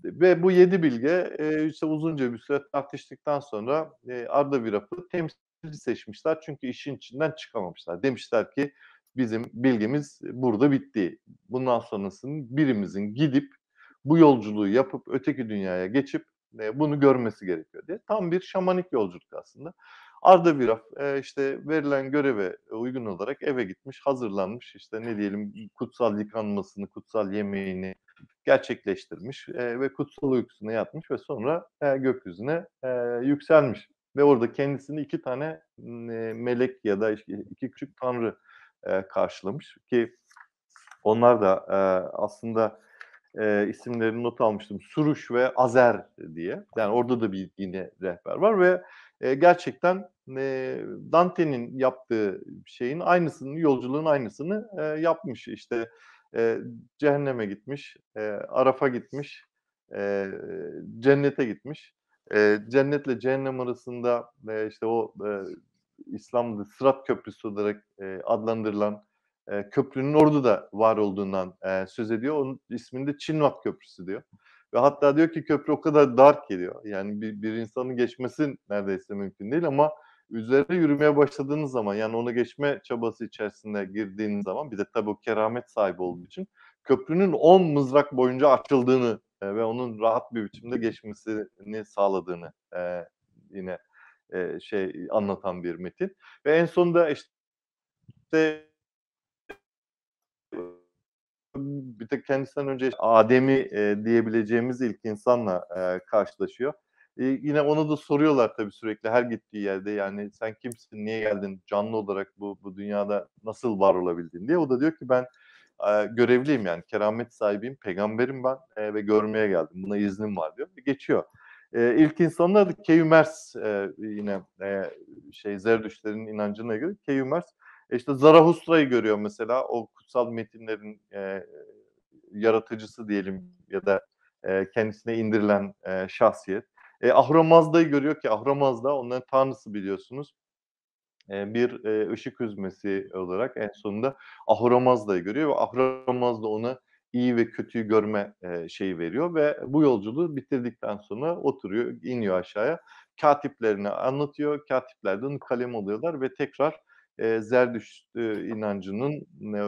Ve bu yedi bilge e, işte uzunca bir süre tartıştıktan sonra Arda Viraf'ı temsilci seçmişler. Çünkü işin içinden çıkamamışlar. Demişler ki bizim bilgimiz burada bitti. Bundan sonrasının birimizin gidip bu yolculuğu yapıp öteki dünyaya geçip bunu görmesi gerekiyor diye. Tam bir şamanik yolculuk aslında. Arda Viraf işte verilen göreve uygun olarak eve gitmiş, hazırlanmış. işte ne diyelim kutsal yıkanmasını, kutsal yemeğini gerçekleştirmiş e, ve kutsal uykusuna yatmış ve sonra e, gökyüzüne e, yükselmiş. Ve orada kendisini iki tane e, melek ya da iki, küçük tanrı e, karşılamış ki onlar da e, aslında e, isimlerini not almıştım. Suruş ve Azer diye. Yani orada da bir yine rehber var ve e, gerçekten e, Dante'nin yaptığı şeyin aynısını, yolculuğun aynısını e, yapmış. İşte e, cehenneme gitmiş, e, Araf'a gitmiş, e, cennete gitmiş. E, cennetle cehennem arasında e, işte o e, İslam'da Sırat Köprüsü olarak e, adlandırılan e, köprünün orada da var olduğundan e, söz ediyor. Onun isminde Çinvat Köprüsü diyor. Ve hatta diyor ki köprü o kadar dar geliyor. Yani bir, bir insanın geçmesi neredeyse mümkün değil ama üzerine yürümeye başladığınız zaman yani onu geçme çabası içerisinde girdiğiniz zaman bir de tabii o keramet sahibi olduğu için köprünün 10 mızrak boyunca açıldığını e, ve onun rahat bir biçimde geçmesini sağladığını e, yine e, şey anlatan bir metin. Ve en sonunda işte bir tek kendisinden önce Adem'i e, diyebileceğimiz ilk insanla e, karşılaşıyor. Yine onu da soruyorlar tabii sürekli her gittiği yerde yani sen kimsin, niye geldin, canlı olarak bu bu dünyada nasıl var olabildin diye. O da diyor ki ben e, görevliyim yani keramet sahibiyim, peygamberim ben e, ve görmeye geldim. Buna iznim var diyor. Geçiyor. E, ilk insanlar da Keyümers e, yine e, şey Zerdüşlerin inancına göre Keyümers e, işte Zarahustra'yı görüyor mesela o kutsal metinlerin e, yaratıcısı diyelim ya da e, kendisine indirilen e, şahsiyet. E, Ahura görüyor ki Ahura Mazda onların tanrısı biliyorsunuz. E, bir e, ışık hüzmesi olarak en sonunda Ahura Mazda'yı görüyor ve Ahura Mazda ona iyi ve kötüyü görme e, şeyi veriyor ve bu yolculuğu bitirdikten sonra oturuyor, iniyor aşağıya. Katiplerine anlatıyor. Katipler de onu kalem alıyorlar ve tekrar Zerdüşt inancının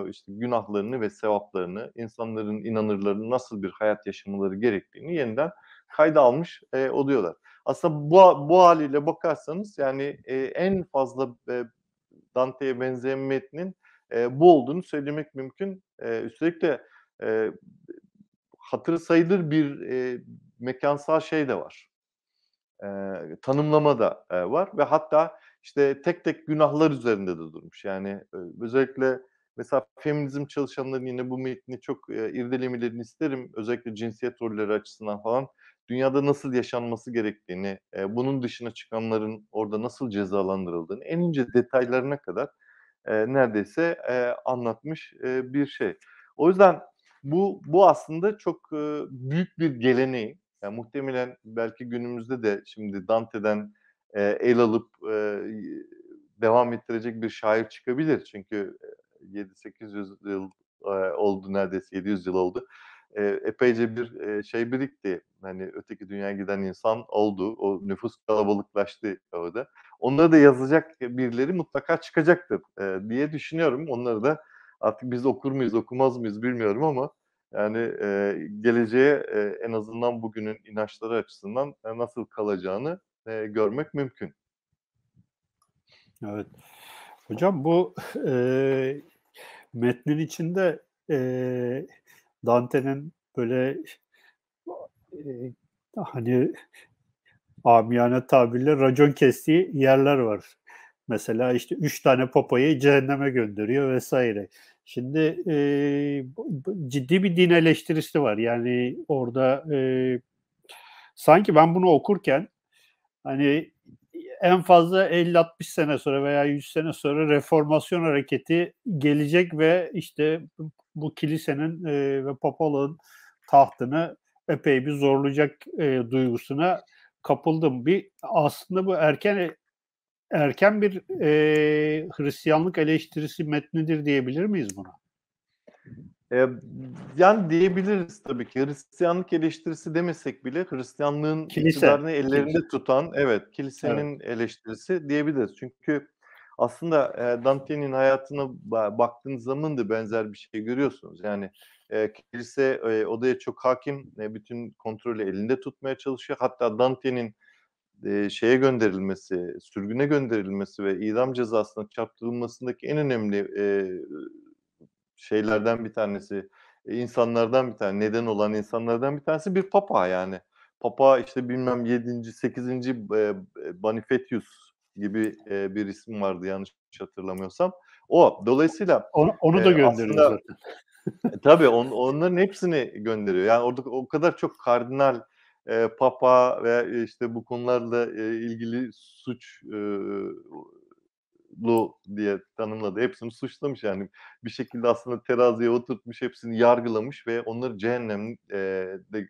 işte günahlarını ve sevaplarını, insanların inanırlarının nasıl bir hayat yaşamaları gerektiğini yeniden kayda almış e, oluyorlar. Aslında bu, bu haliyle bakarsanız yani e, en fazla e, Dante'ye benzeyen metnin e, bu olduğunu söylemek mümkün. E, üstelik de e, hatırı sayılır bir e, mekansal şey de var. E, tanımlama da e, var ve hatta işte tek tek günahlar üzerinde de durmuş. Yani özellikle mesela feminizm çalışanların yine bu metni çok e, irdelemelerini isterim. Özellikle cinsiyet rolleri açısından falan. Dünyada nasıl yaşanması gerektiğini, e, bunun dışına çıkanların orada nasıl cezalandırıldığını en ince detaylarına kadar e, neredeyse e, anlatmış e, bir şey. O yüzden bu bu aslında çok e, büyük bir geleneği. Yani muhtemelen belki günümüzde de şimdi Dante'den e, el alıp e, devam ettirecek bir şair çıkabilir. Çünkü 7-800 yıl e, oldu neredeyse 700 yıl oldu. E, epeyce bir e, şey birikti. Hani öteki dünyaya giden insan oldu. O nüfus kalabalıklaştı orada. Onları da yazacak birileri mutlaka çıkacaktır e, diye düşünüyorum. Onları da artık biz okur muyuz okumaz mıyız bilmiyorum ama yani e, geleceğe e, en azından bugünün inançları açısından e, nasıl kalacağını e, görmek mümkün. Evet. Hocam bu e, metnin içinde e, Dante'nin böyle e, hani amiyane tabirle racon kestiği yerler var. Mesela işte üç tane papayı cehenneme gönderiyor vesaire. Şimdi e, ciddi bir din eleştirisi var. Yani orada e, sanki ben bunu okurken hani en fazla 50-60 sene sonra veya 100 sene sonra reformasyon hareketi gelecek ve işte bu kilisenin e, ve papalığın tahtını epey bir zorlayacak e, duygusuna kapıldım. Bir aslında bu erken erken bir e, Hristiyanlık eleştirisi metnidir diyebilir miyiz buna? E, yani diyebiliriz tabii ki. Hristiyanlık eleştirisi demesek bile Hristiyanlığın Kilise. iktidarını ellerinde Kilise. tutan, evet, kilisenin evet. eleştirisi diyebiliriz. Çünkü aslında e, Dante'nin hayatına baktığınız zaman da benzer bir şey görüyorsunuz. Yani e, kilise e, odaya çok hakim, e, bütün kontrolü elinde tutmaya çalışıyor. Hatta Dante'nin e, şeye gönderilmesi, sürgüne gönderilmesi ve idam cezasına çarptırılmasındaki en önemli e, şeylerden bir tanesi, e, insanlardan bir tane, neden olan insanlardan bir tanesi bir papa yani. Papa işte bilmem 7. 8. E, Bonifatius gibi e, bir isim vardı yanlış hatırlamıyorsam. O dolayısıyla onu, onu da e, gönderiyor aslında, zaten. e, tabii on, onların hepsini gönderiyor. Yani orada o kadar çok kardinal e, papa ve işte bu konularla e, ilgili suç e, diye tanımladı. Hepsini suçlamış yani. Bir şekilde aslında teraziye oturtmuş, hepsini yargılamış ve onları cehennem e, de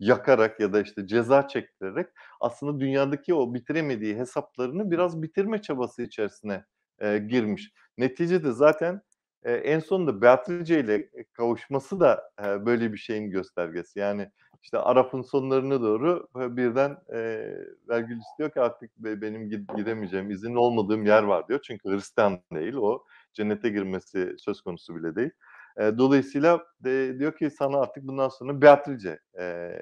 yakarak ya da işte ceza çektirerek aslında dünyadaki o bitiremediği hesaplarını biraz bitirme çabası içerisine e, girmiş. Neticede zaten e, en sonunda Beatrice ile kavuşması da e, böyle bir şeyin göstergesi. Yani işte Arap'ın sonlarına doğru birden e, Vergilius diyor ki artık benim gidemeyeceğim, izin olmadığım yer var diyor. Çünkü Hristiyan değil, o cennete girmesi söz konusu bile değil. E, dolayısıyla de, diyor ki sana artık bundan sonra Beatrice e,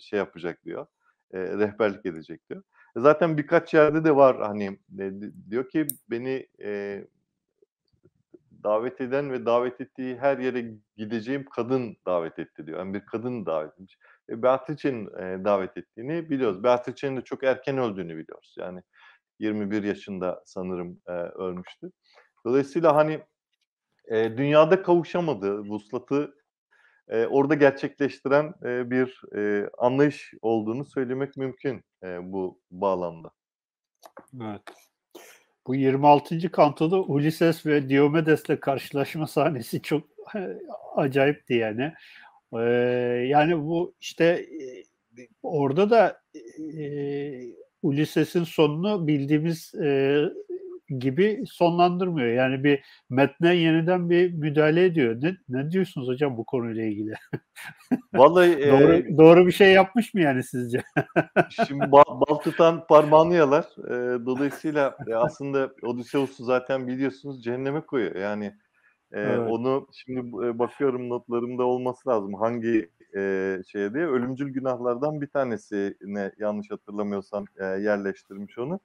şey yapacak diyor, e, rehberlik edecek diyor. Zaten birkaç yerde de var hani e, diyor ki beni e, davet eden ve davet ettiği her yere gideceğim kadın davet etti diyor. Yani bir kadın davet etmiş. E, Beatrice'nin e, davet ettiğini biliyoruz. Beatrice'nin de çok erken öldüğünü biliyoruz. Yani 21 yaşında sanırım e, ölmüştü. Dolayısıyla hani e, dünyada kavuşamadığı vuslatı e, orada gerçekleştiren e, bir e, anlayış olduğunu söylemek mümkün e, bu bağlamda. Evet. Bu 26. kantoda Ulysses ve Diomedes'le karşılaşma sahnesi çok acayipti yani. Ee, yani bu işte orada da e, Ulysses'in sonunu bildiğimiz e, gibi sonlandırmıyor. Yani bir metne yeniden bir müdahale ediyor. Ne, ne diyorsunuz hocam bu konuyla ilgili? *laughs* Vallahi doğru, e, doğru bir şey yapmış mı yani sizce? *laughs* şimdi bal, bal tutan parmağını yalar. E, dolayısıyla e, aslında Odysseus'u zaten biliyorsunuz cehenneme koyuyor. Yani e, evet. onu şimdi e, bakıyorum notlarımda olması lazım. Hangi e, şey diye ölümcül günahlardan bir tanesi ne yanlış hatırlamıyorsam e, yerleştirmiş onu.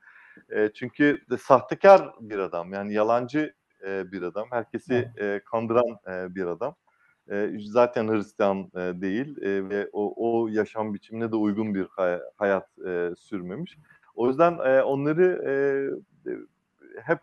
E, çünkü de sahtekar bir adam yani yalancı e, bir adam. Herkesi e, kandıran e, bir adam. E, zaten Hristiyan e, değil e, ve o, o yaşam biçimine de uygun bir hay- hayat e, sürmemiş. O yüzden e, onları e, hep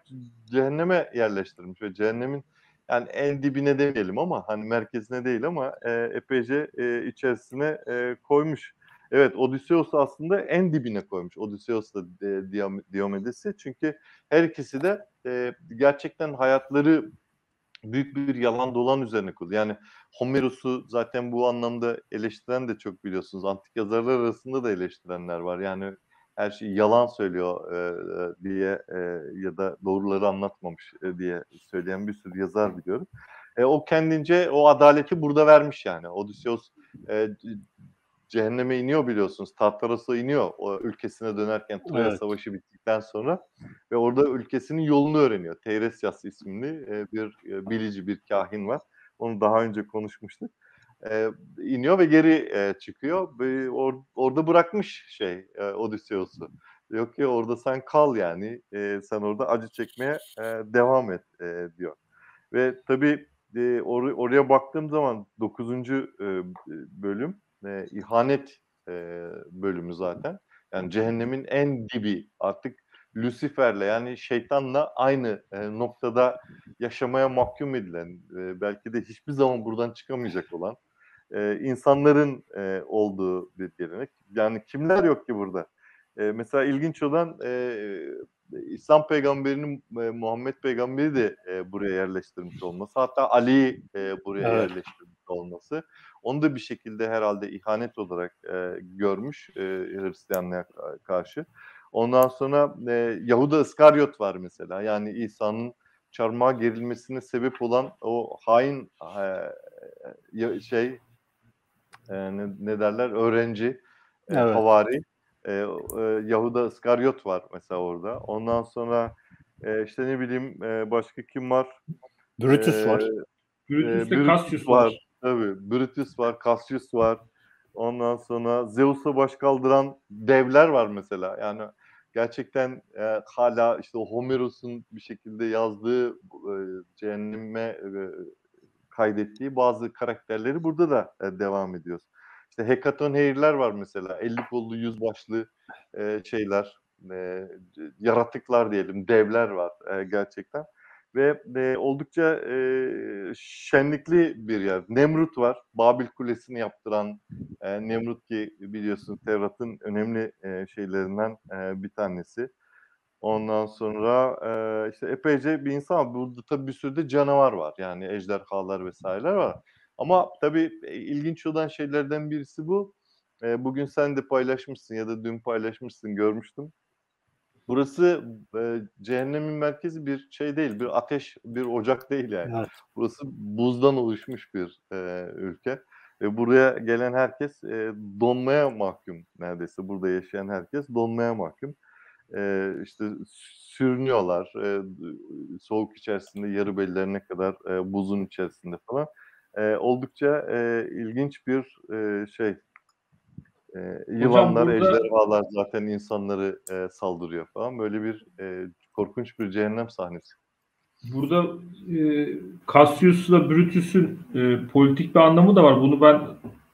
cehenneme yerleştirmiş ve cehennemin yani en dibine demeyelim ama hani merkezine değil ama e, epeyce e, içerisine e, koymuş. Evet Odysseus aslında en dibine koymuş Odysseus'la e, Diomedes'i. Çünkü her ikisi de e, gerçekten hayatları büyük bir yalan dolan üzerine kurulu. Yani Homeros'u zaten bu anlamda eleştiren de çok biliyorsunuz. Antik yazarlar arasında da eleştirenler var. Yani her şeyi yalan söylüyor e, e, diye e, ya da doğruları anlatmamış e, diye söyleyen bir sürü yazar biliyorum. E, o kendince o adaleti burada vermiş yani. Odysseus e, cehenneme iniyor biliyorsunuz. Tartaros'a iniyor o ülkesine dönerken Troya evet. Savaşı bittikten sonra ve orada ülkesinin yolunu öğreniyor. Teiresias isimli e, bir e, bilici bir kahin var. Onu daha önce konuşmuştuk. E, iniyor ve geri e, çıkıyor. E, or, orada bırakmış şey e, Odysseus'u. Yok ki orada sen kal yani. E, sen orada acı çekmeye e, devam et e, diyor. Ve tabii e, or, oraya baktığım zaman 9. E, bölüm e, ihanet e, bölümü zaten. Yani cehennemin en dibi artık Lucifer'le yani şeytanla aynı e, noktada yaşamaya mahkum edilen, e, belki de hiçbir zaman buradan çıkamayacak olan e, insanların e, olduğu bir gelenek. Yani kimler yok ki burada? E, mesela ilginç olan e, İslam peygamberinin e, Muhammed peygamberi de e, buraya yerleştirmiş olması. Hatta Ali'yi e, buraya evet. yerleştirmiş olması. Onu da bir şekilde herhalde ihanet olarak e, görmüş e, Hristiyanlığa karşı. Ondan sonra e, Yahuda Iskaryot var mesela. Yani İsa'nın çarmıha gerilmesine sebep olan o hain e, şey e, ne, ne derler öğrenci e, evet. havari e, e, Yahuda Iskaryot var mesela orada. Ondan sonra e, işte ne bileyim e, başka kim var? Brutus e, var. Brutus e, Cassius var. var. Tabii. Brutus var, Cassius var. Ondan sonra Zeus'a baş kaldıran devler var mesela. Yani gerçekten e, hala işte Homeros'un bir şekilde yazdığı e, cehenneme e, kaydettiği bazı karakterleri burada da e, devam ediyoruz. İşte Hekaton Heyirler var mesela. 50 kollu, yüz başlı e, şeyler, e, yaratıklar diyelim, devler var e, gerçekten. Ve e, oldukça e, şenlikli bir yer. Nemrut var. Babil Kulesi'ni yaptıran e, Nemrut ki biliyorsun Tevrat'ın önemli e, şeylerinden e, bir tanesi. Ondan sonra e, işte epeyce bir insan var. Burada tabii bir sürü de canavar var. Yani ejderhalar vesaireler var. Ama tabii e, ilginç olan şeylerden birisi bu. E, bugün sen de paylaşmışsın ya da dün paylaşmışsın görmüştüm. Burası e, cehennemin merkezi bir şey değil, bir ateş, bir ocak değil yani. Evet. Burası buzdan oluşmuş bir e, ülke. Ve buraya gelen herkes e, donmaya mahkum neredeyse. Burada yaşayan herkes donmaya mahkum. E, işte sürünüyorlar. E, soğuk içerisinde yarı bellerine kadar e, buzun içerisinde falan. E, oldukça e, ilginç bir e, şey e, yılanlar, burada... ejderhalar zaten insanları e, saldırıyor falan. Böyle bir e, korkunç bir cehennem sahnesi. Burada e, Cassius'la Brutus'un e, politik bir anlamı da var. Bunu ben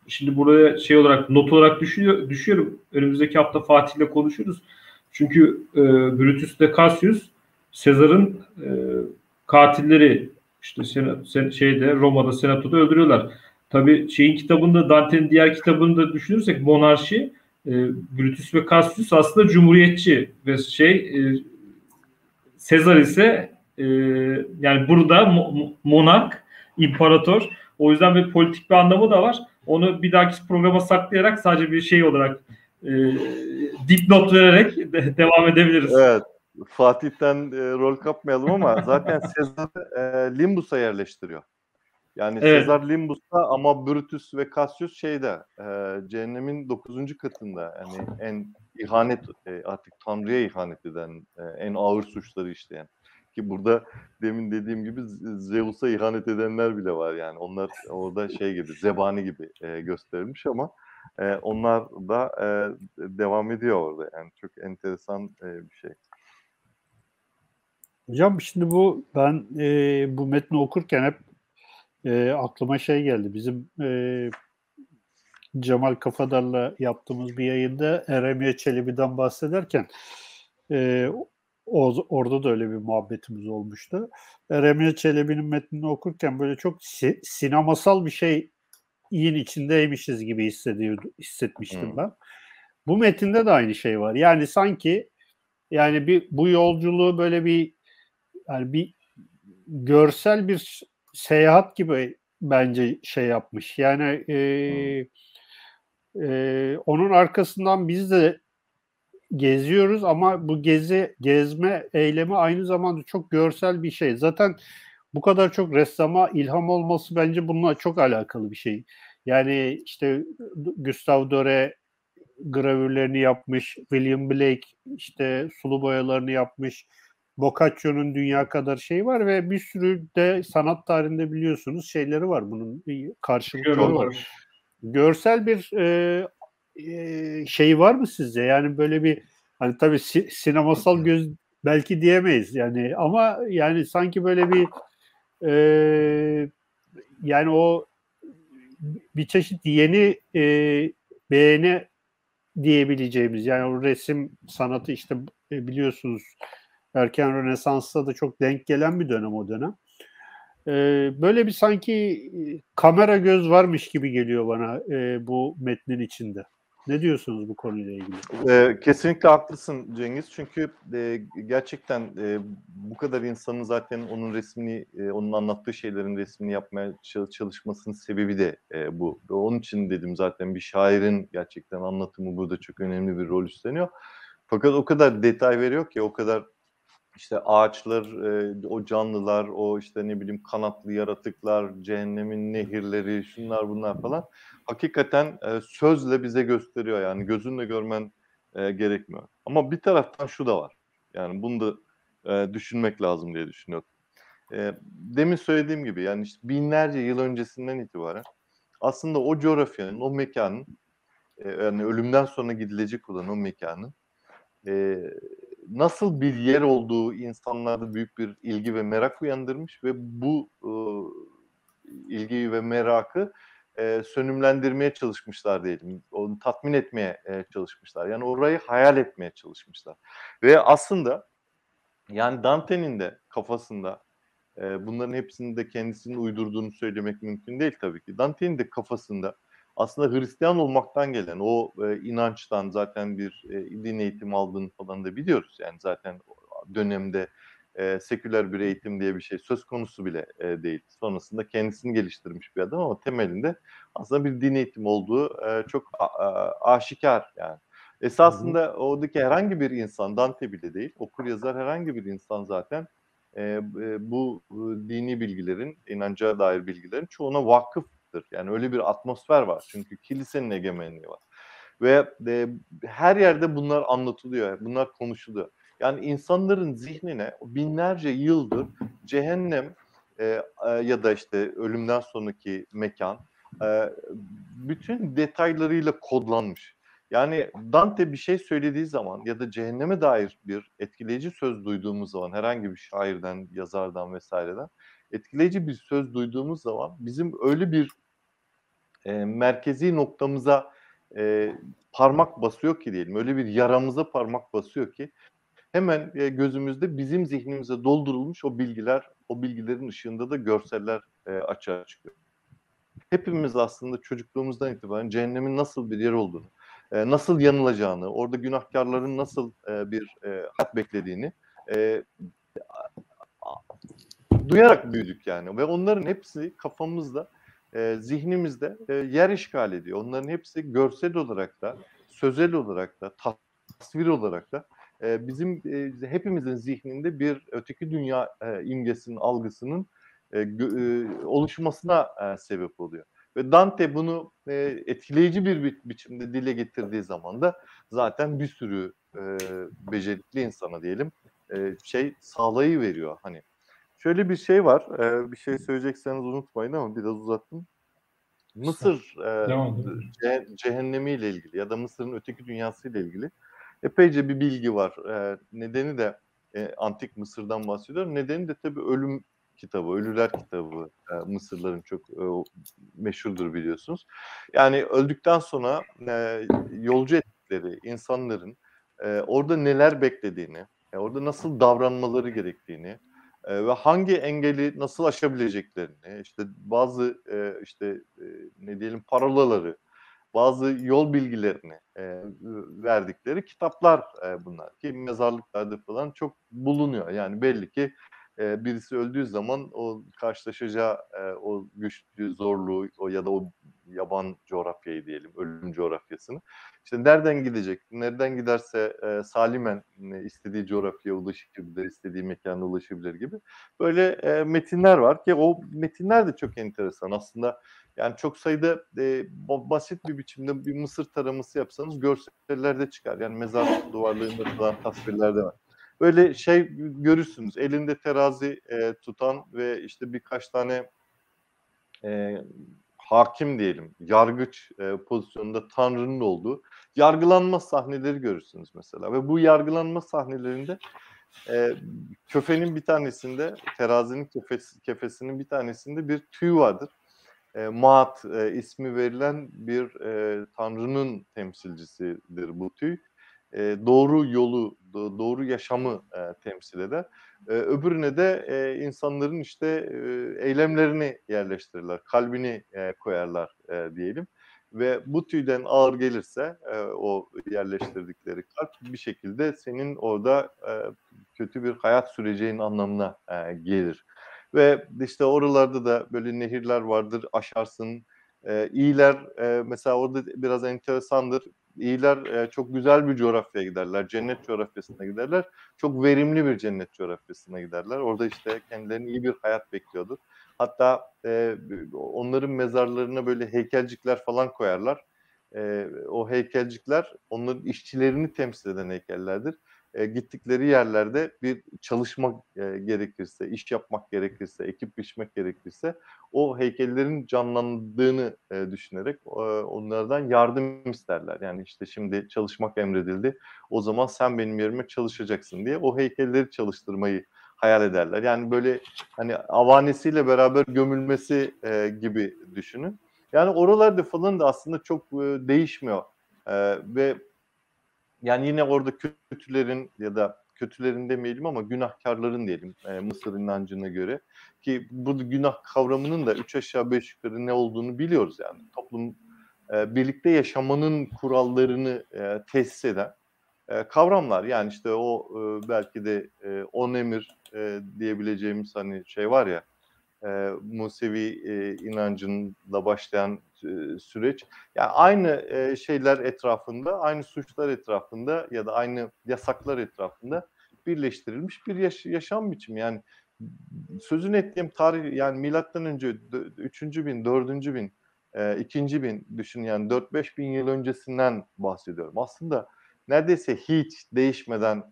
şimdi buraya şey olarak not olarak düşüyor, düşüyorum. Önümüzdeki hafta Fatih'le konuşuruz. Çünkü e, Brutus de Cassius Sezar'ın e, katilleri işte sen, sen, şeyde Roma'da senatoda öldürüyorlar. Tabii şeyin kitabında Dante'nin diğer kitabını da düşünürsek monarşi e, Brutus ve Cassius aslında cumhuriyetçi ve şey e, Sezar ise e, yani burada mo- monark, imparator. O yüzden bir politik bir anlamı da var. Onu bir dahaki programa saklayarak sadece bir şey olarak e, dipnot vererek de, devam edebiliriz. Evet. Fatih'ten e, rol kapmayalım ama zaten Sezar e, Limbus'a yerleştiriyor. Yani evet. Sezar Limbus'ta ama Brutus ve Cassius şeyde e, cehennemin 9. katında yani en ihanet e, artık Tanrı'ya ihanet eden e, en ağır suçları işleyen ki burada demin dediğim gibi Zeus'a ihanet edenler bile var yani onlar orada şey gibi zebani gibi e, gösterilmiş ama e, onlar da e, devam ediyor orada yani çok enteresan e, bir şey. Hocam şimdi bu ben e, bu metni okurken hep e, aklıma şey geldi. Bizim e, Cemal Kafadar'la yaptığımız bir yayında Eremiye Çelebi'den bahsederken e, o, orada da öyle bir muhabbetimiz olmuştu. Eremiye Çelebi'nin metnini okurken böyle çok si, sinemasal bir şey şeyin içindeymişiz gibi hissediyordu, hissetmiştim hmm. ben. Bu metinde de aynı şey var. Yani sanki yani bir bu yolculuğu böyle bir yani bir görsel bir seyahat gibi bence şey yapmış. Yani e, e, onun arkasından biz de geziyoruz ama bu gezi gezme eylemi aynı zamanda çok görsel bir şey. Zaten bu kadar çok ressama ilham olması bence bununla çok alakalı bir şey. Yani işte Gustav Dore gravürlerini yapmış, William Blake işte sulu boyalarını yapmış, Boccaccio'nun dünya kadar şey var ve bir sürü de sanat tarihinde biliyorsunuz şeyleri var bunun karşılıkları var. Görsel bir e, e, şey var mı sizce? Yani böyle bir hani tabii si- sinemasal göz belki diyemeyiz yani ama yani sanki böyle bir e, yani o bir çeşit yeni e, beğeni diyebileceğimiz yani o resim sanatı işte e, biliyorsunuz erken Rönesans'ta da çok denk gelen bir dönem o dönem. Ee, böyle bir sanki e, kamera göz varmış gibi geliyor bana e, bu metnin içinde. Ne diyorsunuz bu konuyla ilgili? Ee, kesinlikle haklısın Cengiz. Çünkü e, gerçekten e, bu kadar insanın zaten onun resmini, e, onun anlattığı şeylerin resmini yapmaya çalışmasının sebebi de e, bu. Onun için dedim zaten bir şairin gerçekten anlatımı burada çok önemli bir rol üstleniyor. Fakat o kadar detay veriyor ki, o kadar işte ağaçlar, e, o canlılar, o işte ne bileyim kanatlı yaratıklar, cehennemin nehirleri, şunlar bunlar falan hakikaten e, sözle bize gösteriyor yani gözünle görmen e, gerekmiyor. Ama bir taraftan şu da var. Yani bunu da e, düşünmek lazım diye düşünüyorum. E, demin söylediğim gibi yani işte binlerce yıl öncesinden itibaren aslında o coğrafyanın, o mekanın e, yani ölümden sonra gidilecek olan o mekanın e, nasıl bir yer olduğu insanlarda büyük bir ilgi ve merak uyandırmış ve bu e, ilgiyi ve merakı e, sönümlendirmeye çalışmışlar diyelim. Onu tatmin etmeye e, çalışmışlar. Yani orayı hayal etmeye çalışmışlar. Ve aslında yani Dante'nin de kafasında e, bunların hepsini de kendisinin uydurduğunu söylemek mümkün değil tabii ki. Dante'nin de kafasında aslında Hristiyan olmaktan gelen o e, inançtan zaten bir e, din eğitimi aldığını falan da biliyoruz. Yani zaten dönemde e, seküler bir eğitim diye bir şey söz konusu bile e, değil. Sonrasında kendisini geliştirmiş bir adam ama temelinde aslında bir din eğitimi olduğu e, çok a, a, aşikar yani. Esasında hı hı. oradaki herhangi bir insan, Dante bile değil, okur yazar herhangi bir insan zaten e, e, bu e, dini bilgilerin, inanca dair bilgilerin çoğuna vakıftır. Yani öyle bir atmosfer var çünkü kilisenin egemenliği var. Ve e, her yerde bunlar anlatılıyor, bunlar konuşuluyor. Yani insanların zihnine binlerce yıldır cehennem e, e, ya da işte ölümden sonraki mekan e, bütün detaylarıyla kodlanmış. Yani Dante bir şey söylediği zaman ya da cehenneme dair bir etkileyici söz duyduğumuz zaman herhangi bir şairden, yazardan vesaireden etkileyici bir söz duyduğumuz zaman bizim öyle bir e, merkezi noktamıza e, parmak basıyor ki diyelim. Öyle bir yaramıza parmak basıyor ki hemen e, gözümüzde bizim zihnimize doldurulmuş o bilgiler, o bilgilerin ışığında da görseller e, açığa çıkıyor. Hepimiz aslında çocukluğumuzdan itibaren cehennemin nasıl bir yer olduğunu, e, nasıl yanılacağını, orada günahkarların nasıl e, bir e, hayat beklediğini e, duyarak büyüdük yani. Ve onların hepsi kafamızda, e, zihnimizde e, yer işgal ediyor. Onların hepsi görsel olarak da, sözel olarak da, tasvir olarak da e, bizim e, hepimizin zihninde bir öteki dünya e, imgesinin, algısının e, e, oluşmasına e, sebep oluyor. Ve Dante bunu e, etkileyici bir bi- biçimde dile getirdiği zaman da zaten bir sürü e, becerikli insana diyelim e, şey sağlayı veriyor. Hani şöyle bir şey var. E, bir şey söyleyecekseniz unutmayın ama biraz uzattım. Mısır e, ce- cehennemiyle ilgili ya da Mısır'ın öteki dünyası ile ilgili epeyce bir bilgi var. E, nedeni de e, antik Mısır'dan bahsediyorum. Nedeni de tabii ölüm kitabı, Ölüler kitabı e, Mısırların çok e, meşhurdur biliyorsunuz. Yani öldükten sonra e, yolcu ettikleri insanların e, orada neler beklediğini, e, orada nasıl davranmaları gerektiğini ve hangi engeli nasıl aşabileceklerini, işte bazı e, işte e, ne diyelim parolaları bazı yol bilgilerini e, verdikleri kitaplar e, bunlar ki mezarlıklarda falan çok bulunuyor. Yani belli ki e, birisi öldüğü zaman o karşılaşacağı e, o güçlü zorluğu o ya da o yaban coğrafyayı diyelim, ölüm coğrafyasını. İşte nereden gidecek? Nereden giderse e, salimen e, istediği coğrafyaya ulaşabilir, istediği mekana ulaşabilir gibi. Böyle e, metinler var ki o metinler de çok enteresan. Aslında yani çok sayıda e, basit bir biçimde bir Mısır taraması yapsanız görsellerde çıkar. Yani mezar duvarlarında falan tasvirlerde var. Böyle şey görürsünüz. Elinde terazi e, tutan ve işte birkaç tane e, hakim diyelim, yargıç e, pozisyonunda Tanrı'nın olduğu yargılanma sahneleri görürsünüz mesela. Ve bu yargılanma sahnelerinde e, köfenin bir tanesinde, terazinin kefesi, kefesinin bir tanesinde bir tüy vardır. E, Maat e, ismi verilen bir e, Tanrı'nın temsilcisidir bu tüy e, doğru yolu, doğru yaşamı e, temsil eder. E, öbürüne de e, insanların işte e, eylemlerini yerleştirirler, kalbini e, koyarlar e, diyelim. Ve bu tüyden ağır gelirse e, o yerleştirdikleri kalp bir şekilde senin orada e, kötü bir hayat süreceğin anlamına e, gelir. Ve işte oralarda da böyle nehirler vardır, aşarsın. E, iyiler e, mesela orada biraz enteresandır iyiler e, çok güzel bir coğrafyaya giderler. Cennet coğrafyasına giderler. Çok verimli bir cennet coğrafyasına giderler. Orada işte kendilerine iyi bir hayat bekliyordur. Hatta e, onların mezarlarına böyle heykelcikler falan koyarlar. E, o heykelcikler onların işçilerini temsil eden heykellerdir e, gittikleri yerlerde bir çalışmak e, gerekirse, iş yapmak gerekirse, ekip biçmek gerekirse o heykellerin canlandığını e, düşünerek e, onlardan yardım isterler. Yani işte şimdi çalışmak emredildi. O zaman sen benim yerime çalışacaksın diye o heykelleri çalıştırmayı hayal ederler. Yani böyle hani avanesiyle beraber gömülmesi e, gibi düşünün. Yani oralarda falan da aslında çok e, değişmiyor. E, ve yani yine orada kötülerin ya da kötülerin demeyelim ama günahkarların diyelim e, Mısır inancına göre. Ki bu günah kavramının da üç aşağı beş yukarı ne olduğunu biliyoruz yani. Toplum e, birlikte yaşamanın kurallarını e, tesis eden e, kavramlar. Yani işte o e, belki de e, on emir e, diyebileceğimiz hani şey var ya e, Musevi e, inancında başlayan süreç. Yani aynı e, şeyler etrafında, aynı suçlar etrafında ya da aynı yasaklar etrafında birleştirilmiş bir yaş- yaşam biçimi. Yani sözünü ettiğim tarih yani milattan önce 3. bin, 4. bin, e, 2. bin düşün yani 4-5 bin yıl öncesinden bahsediyorum. Aslında neredeyse hiç değişmeden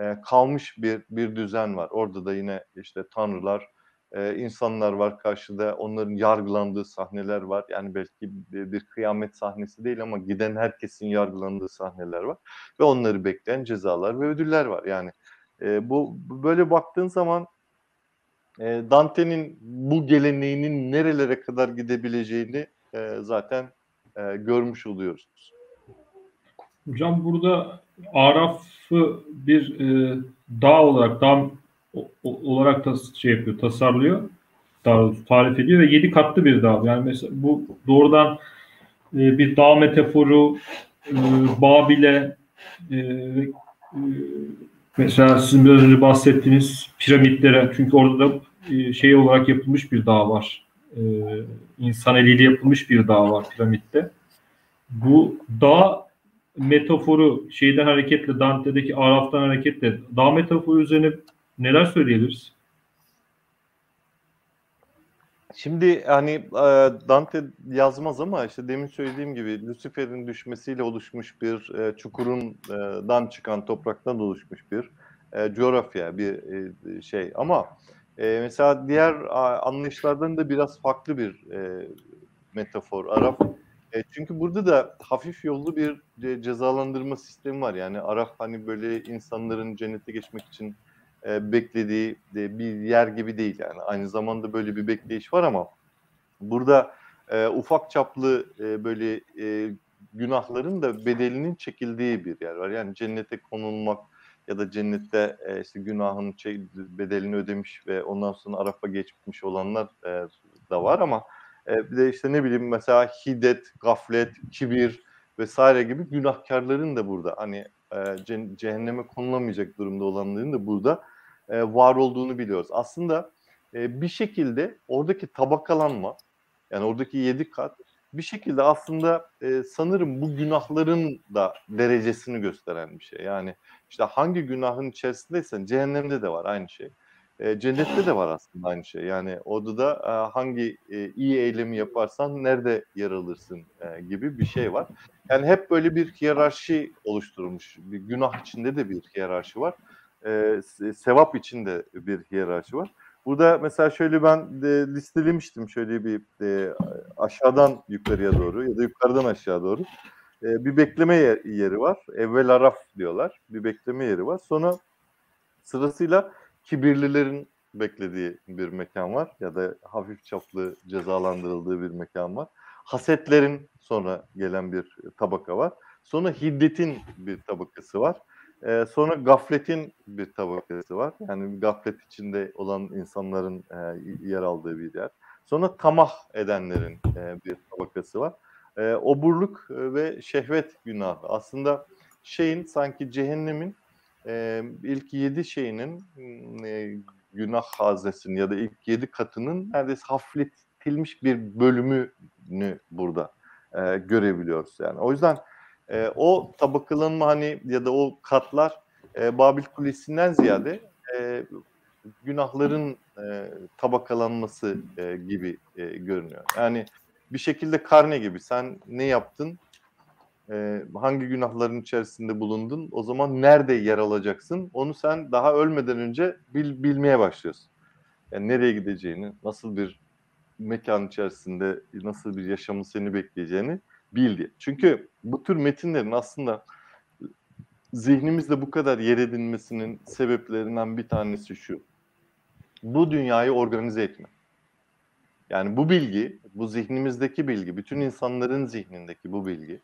e, kalmış bir bir düzen var. Orada da yine işte tanrılar, e, insanlar var karşıda onların yargılandığı sahneler var yani belki bir, bir kıyamet sahnesi değil ama giden herkesin yargılandığı sahneler var ve onları bekleyen cezalar ve ödüller var yani e, bu böyle baktığın zaman e, Dante'nin bu geleneğinin nerelere kadar gidebileceğini e, zaten e, görmüş oluyoruz. Hocam burada Araf'ı bir e, dağ olarak, dağ olarak da şey yapıyor, tasarlıyor. Daha tarif ediyor ve yedi katlı bir dağ. Yani mesela bu doğrudan e, bir dağ metaforu e, Babil'e e, e, mesela sizin biraz önce bahsettiğiniz piramitlere çünkü orada da e, şey olarak yapılmış bir dağ var. E, insan eliyle yapılmış bir dağ var piramitte. Bu dağ metaforu şeyden hareketle Dante'deki Araf'tan hareketle dağ metaforu üzerine neler söyleyebiliriz? Şimdi hani Dante yazmaz ama işte demin söylediğim gibi Lucifer'in düşmesiyle oluşmuş bir çukurundan çıkan topraktan oluşmuş bir coğrafya, bir şey. Ama mesela diğer anlayışlardan da biraz farklı bir metafor. Araf çünkü burada da hafif yollu bir cezalandırma sistemi var. Yani Araf hani böyle insanların cennete geçmek için e, beklediği e, bir yer gibi değil yani. Aynı zamanda böyle bir bekleyiş var ama burada e, ufak çaplı e, böyle e, günahların da bedelinin çekildiği bir yer var. Yani cennete konulmak ya da cennette e, işte günahın şey, bedelini ödemiş ve ondan sonra Araf'a geçmiş olanlar e, da var ama e, bir de işte ne bileyim mesela hiddet, gaflet, kibir vesaire gibi günahkarların da burada hani e, cehenneme konulamayacak durumda olanların da burada e, var olduğunu biliyoruz. Aslında e, bir şekilde oradaki tabakalanma yani oradaki yedi kat bir şekilde aslında e, sanırım bu günahların da derecesini gösteren bir şey. Yani işte hangi günahın içerisindeysen cehennemde de var aynı şey. E, cennette de var aslında aynı şey. Yani orada da e, hangi e, iyi eylemi yaparsan nerede yer alırsın e, gibi bir şey var. Yani hep böyle bir hiyerarşi oluşturulmuş. Bir günah içinde de bir hiyerarşi var. E, sevap içinde bir hiyerarşi var. Burada mesela şöyle ben de listelemiştim şöyle bir e, aşağıdan yukarıya doğru ya da yukarıdan aşağı doğru e, bir bekleme yeri var. Evvel araf diyorlar. Bir bekleme yeri var. Sonra sırasıyla kibirlilerin beklediği bir mekan var ya da hafif çaplı cezalandırıldığı bir mekan var. Hasetlerin sonra gelen bir tabaka var. Sonra hiddetin bir tabakası var. Ee, sonra gafletin bir tabakası var. Yani gaflet içinde olan insanların e, yer aldığı bir yer. Sonra tamah edenlerin e, bir tabakası var. E, oburluk ve şehvet günahı. Aslında şeyin sanki cehennemin e, ilk yedi şeyinin e, günah haznesinin ya da ilk yedi katının neredeyse hafifletilmiş bir bölümünü burada e, görebiliyoruz. Yani o yüzden e, o tabakalanma hani ya da o katlar e, Babil Kulesi'nden ziyade e, günahların e, tabakalanması e, gibi e, görünüyor. Yani bir şekilde karne gibi sen ne yaptın e, hangi günahların içerisinde bulundun, o zaman nerede yer alacaksın, onu sen daha ölmeden önce bil, bilmeye başlıyorsun. Yani nereye gideceğini, nasıl bir mekan içerisinde, nasıl bir yaşamın seni bekleyeceğini bil diye. Çünkü bu tür metinlerin aslında zihnimizde bu kadar yer edinmesinin sebeplerinden bir tanesi şu. Bu dünyayı organize etme. Yani bu bilgi, bu zihnimizdeki bilgi, bütün insanların zihnindeki bu bilgi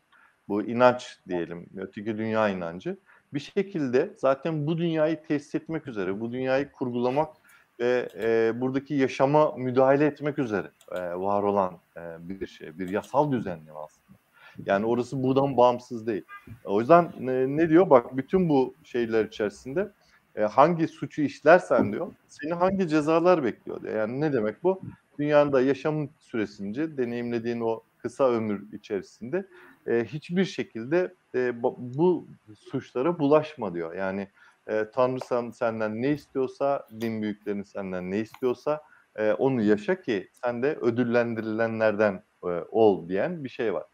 bu inanç diyelim, öteki dünya inancı bir şekilde zaten bu dünyayı tesis etmek üzere, bu dünyayı kurgulamak ve e, buradaki yaşama müdahale etmek üzere e, var olan e, bir şey, bir yasal düzenleme aslında. Yani orası buradan bağımsız değil. O yüzden e, ne diyor? Bak bütün bu şeyler içerisinde e, hangi suçu işlersen diyor, seni hangi cezalar bekliyor diyor. Yani ne demek bu? Dünyada yaşam süresince deneyimlediğin o kısa ömür içerisinde e, hiçbir şekilde e, bu suçlara bulaşma diyor. Yani e, Tanrı sen, senden ne istiyorsa, din büyüklerin senden ne istiyorsa e, onu yaşa ki sen de ödüllendirilenlerden e, ol diyen bir şey var.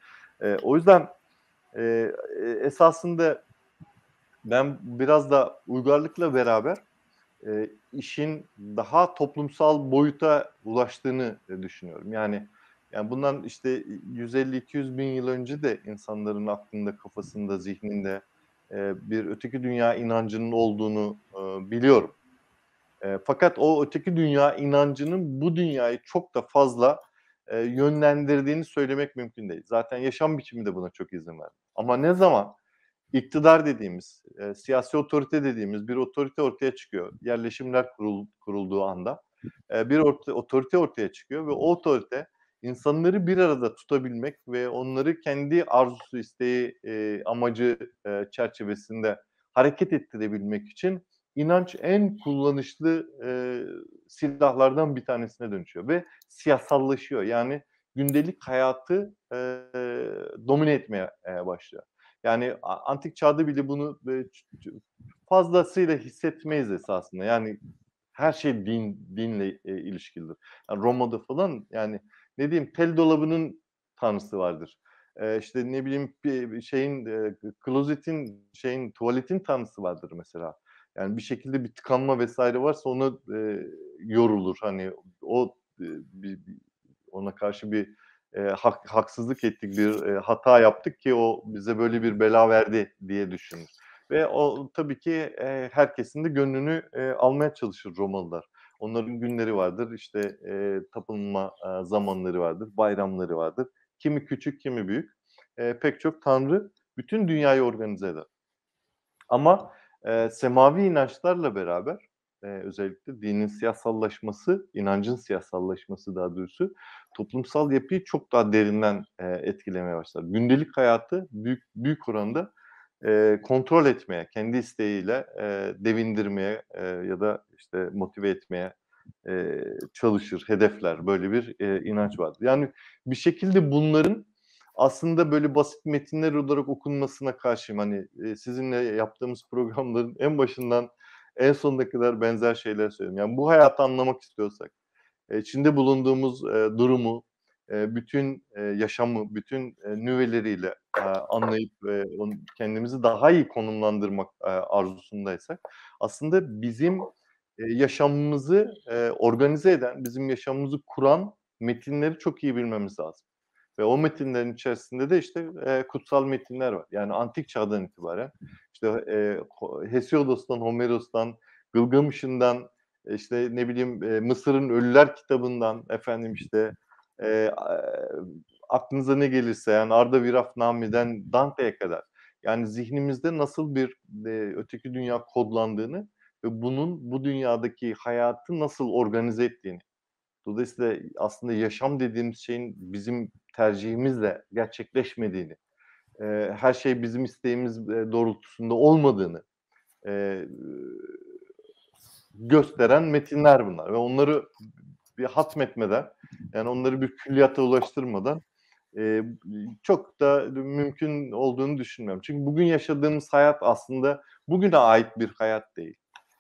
E, o yüzden e, esasında ben biraz da uygarlıkla beraber e, işin daha toplumsal boyuta ulaştığını e, düşünüyorum. Yani yani bundan işte 150-200 bin yıl önce de insanların aklında, kafasında, zihninde e, bir öteki dünya inancının olduğunu e, biliyorum. E, fakat o öteki dünya inancının bu dünyayı çok da fazla yönlendirdiğini söylemek mümkün değil. Zaten yaşam biçimi de buna çok izin verdi. Ama ne zaman iktidar dediğimiz, siyasi otorite dediğimiz bir otorite ortaya çıkıyor. Yerleşimler kurul, kurulduğu anda bir otorite ortaya çıkıyor ve o otorite insanları bir arada tutabilmek ve onları kendi arzusu, isteği, e, amacı e, çerçevesinde hareket ettirebilmek için inanç en kullanışlı e, silahlardan bir tanesine dönüşüyor ve siyasallaşıyor. Yani gündelik hayatı e, domine etmeye e, başlıyor. Yani antik çağda bile bunu e, fazlasıyla hissetmeyiz esasında. Yani her şey din dinle e, ilişkilidir. Yani Roma'da falan yani ne diyeyim tel dolabının tanrısı vardır. Ee, işte ne bileyim bir şeyin e, klozetin şeyin tuvaletin tanrısı vardır mesela. Yani bir şekilde bir tıkanma vesaire varsa ona e, yorulur. Hani o e, bir, ona karşı bir e, hak, haksızlık ettik, bir e, hata yaptık ki o bize böyle bir bela verdi diye düşünür. Ve o tabii ki e, herkesin de gönlünü e, almaya çalışır Romalılar. Onların günleri vardır, işte e, tapınma e, zamanları vardır, bayramları vardır. Kimi küçük, kimi büyük. E, pek çok tanrı bütün dünyayı organize eder. Ama e, semavi inançlarla beraber e, özellikle dinin siyasallaşması, inancın siyasallaşması daha doğrusu toplumsal yapıyı çok daha derinden e, etkilemeye başlar. Gündelik hayatı büyük büyük oranda e, kontrol etmeye, kendi isteğiyle e, devindirmeye e, ya da işte motive etmeye e, çalışır, hedefler. Böyle bir e, inanç vardır. Yani bir şekilde bunların aslında böyle basit metinler olarak okunmasına karşıyım. Hani e, sizinle yaptığımız programların en başından en sonuna kadar benzer şeyler söylüyorum. Yani bu hayatı anlamak istiyorsak, içinde bulunduğumuz e, durumu, bütün yaşamı, bütün nüveleriyle anlayıp kendimizi daha iyi konumlandırmak arzusundaysak, aslında bizim yaşamımızı organize eden, bizim yaşamımızı kuran metinleri çok iyi bilmemiz lazım. Ve o metinlerin içerisinde de işte kutsal metinler var. Yani antik çağdan itibaren işte e, Hesiodos'tan, Homeros'tan, Gılgamış'ından, işte ne bileyim Mısır'ın Ölüler kitabından, efendim işte e, aklınıza ne gelirse yani Arda Virafnami'den Dante'ye kadar. Yani zihnimizde nasıl bir e, öteki dünya kodlandığını ve bunun bu dünyadaki hayatı nasıl organize ettiğini. Dolayısıyla aslında yaşam dediğimiz şeyin bizim tercihimizle gerçekleşmediğini, e, her şey bizim isteğimiz doğrultusunda olmadığını e, gösteren metinler bunlar ve onları bir hatmetmeden yani onları bir külliyata ulaştırmadan e, çok da mümkün olduğunu düşünmüyorum. Çünkü bugün yaşadığımız hayat aslında bugüne ait bir hayat değil.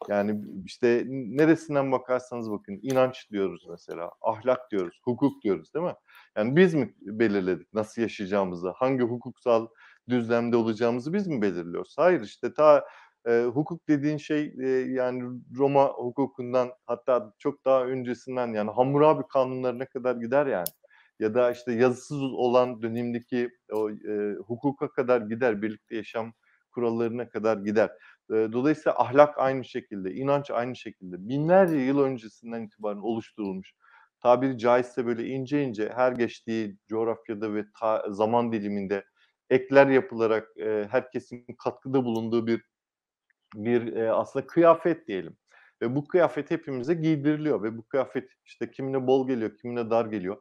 Yani işte neresinden bakarsanız bakın inanç diyoruz mesela, ahlak diyoruz, hukuk diyoruz değil mi? Yani biz mi belirledik nasıl yaşayacağımızı, hangi hukuksal düzlemde olacağımızı biz mi belirliyoruz? Hayır işte ta e, hukuk dediğin şey e, yani Roma hukukundan hatta çok daha öncesinden yani Hammurabi kanunlarına kadar gider yani. Ya da işte yazısız olan dönemdeki o e, hukuka kadar gider, birlikte yaşam kurallarına kadar gider. E, dolayısıyla ahlak aynı şekilde, inanç aynı şekilde binlerce yıl öncesinden itibaren oluşturulmuş. Tabiri caizse böyle ince ince her geçtiği coğrafyada ve ta, zaman diliminde ekler yapılarak e, herkesin katkıda bulunduğu bir bir e, aslında kıyafet diyelim. Ve bu kıyafet hepimize giydiriliyor ve bu kıyafet işte kimine bol geliyor, kimine dar geliyor.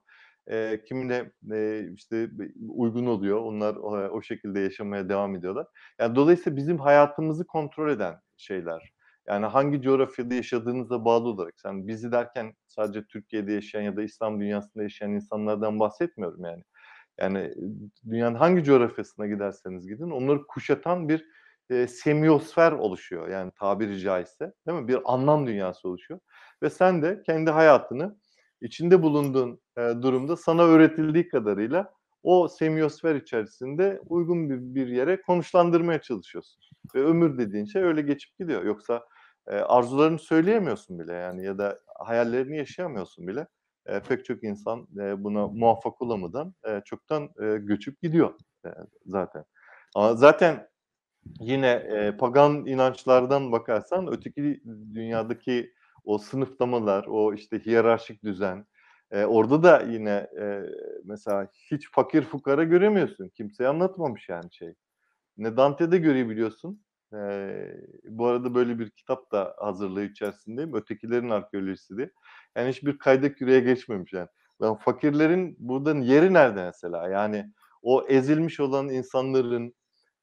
E, kimine e, işte uygun oluyor. Onlar o, o şekilde yaşamaya devam ediyorlar. Yani dolayısıyla bizim hayatımızı kontrol eden şeyler. Yani hangi coğrafyada yaşadığınızla bağlı olarak. Sen bizi derken sadece Türkiye'de yaşayan ya da İslam dünyasında yaşayan insanlardan bahsetmiyorum yani. Yani dünyanın hangi coğrafyasına giderseniz gidin onları kuşatan bir e, semiyosfer oluşuyor. Yani tabiri caizse değil mi? Bir anlam dünyası oluşuyor. Ve sen de kendi hayatını içinde bulunduğun e, durumda sana öğretildiği kadarıyla o semiyosfer içerisinde uygun bir, bir yere konuşlandırmaya çalışıyorsun. Ve ömür dediğin şey öyle geçip gidiyor. Yoksa e, arzularını söyleyemiyorsun bile yani ya da hayallerini yaşayamıyorsun bile. E, pek çok insan e, buna muvaffak olamadan e, çoktan e, göçüp gidiyor e, zaten. Ama zaten yine e, pagan inançlardan bakarsan öteki dünyadaki o sınıflamalar, o işte hiyerarşik düzen, e, orada da yine e, mesela hiç fakir fukara göremiyorsun. Kimseye anlatmamış yani şey. Ne Dante'de görebiliyorsun. E, bu arada böyle bir kitap da hazırlığı içerisindeyim. Ötekilerin arkeolojisi diye. Yani hiçbir kayda küreye geçmemiş yani. Ben fakirlerin buradan yeri nerede mesela? Yani o ezilmiş olan insanların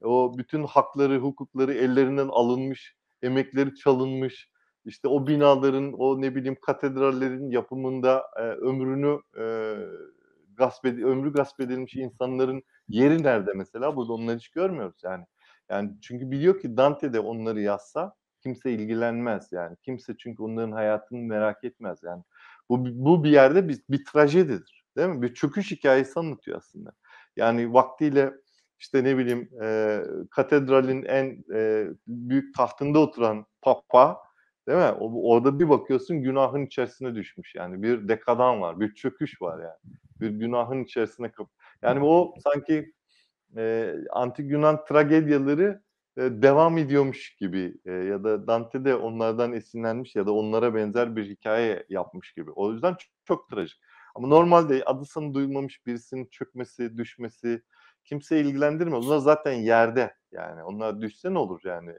o bütün hakları, hukukları ellerinden alınmış, emekleri çalınmış, işte o binaların, o ne bileyim katedrallerin yapımında e, ömrünü e, gasp ed ömrü gasp edilmiş insanların yeri nerede mesela? Burada onları hiç görmüyoruz yani. Yani çünkü biliyor ki Dante de onları yazsa kimse ilgilenmez yani. Kimse çünkü onların hayatını merak etmez yani. Bu, bu bir yerde bir, bir trajedidir. Değil mi? Bir çöküş hikayesi anlatıyor aslında. Yani vaktiyle işte ne bileyim e, katedralin en e, büyük tahtında oturan papa değil mi? Orada bir bakıyorsun günahın içerisine düşmüş yani bir dekadan var, bir çöküş var yani. Bir günahın içerisine kap. Yani o sanki e, antik Yunan tragedyaları e, devam ediyormuş gibi e, ya da Dante de onlardan esinlenmiş ya da onlara benzer bir hikaye yapmış gibi. O yüzden çok, çok trajik. Ama normalde adı sanı duyulmamış birisinin çökmesi, düşmesi, kimse ilgilendirmiyor. Onlar zaten yerde yani. Onlar düşse ne olur yani.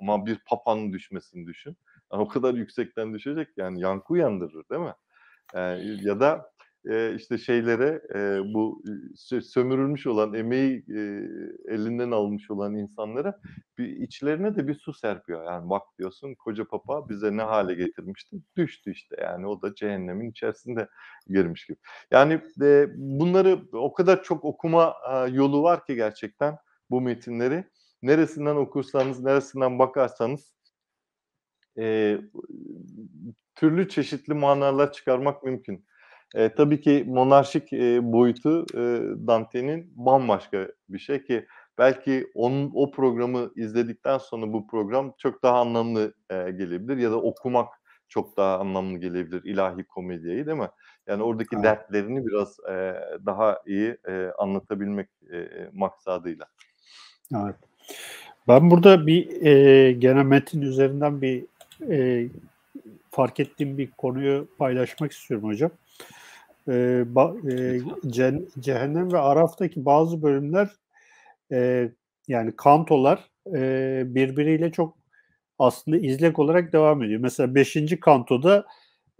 Ama bir papanın düşmesini düşün. Yani *laughs* o kadar yüksekten düşecek yani yankı uyandırır değil mi? Yani ya da e, işte şeylere bu sömürülmüş olan emeği elinden almış olan insanlara bir içlerine de bir su serpiyor. Yani bak diyorsun koca papa bize ne hale getirmişti? Düştü işte yani o da cehennemin içerisinde girmiş gibi. Yani bunları o kadar çok okuma yolu var ki gerçekten bu metinleri. Neresinden okursanız, neresinden bakarsanız e, türlü çeşitli manalar çıkarmak mümkün. E, tabii ki monarşik e, boyutu e, Dante'nin bambaşka bir şey ki belki onun o programı izledikten sonra bu program çok daha anlamlı e, gelebilir ya da okumak çok daha anlamlı gelebilir ilahi komediyi değil mi? Yani oradaki evet. dertlerini biraz e, daha iyi e, anlatabilmek e, maksadıyla. Evet. Ben burada bir e, gene metin üzerinden bir e, fark ettiğim bir konuyu paylaşmak istiyorum hocam. E, ba, e, cen, Cehennem ve Araf'taki bazı bölümler e, yani kantolar e, birbiriyle çok aslında izlek olarak devam ediyor. Mesela 5. kantoda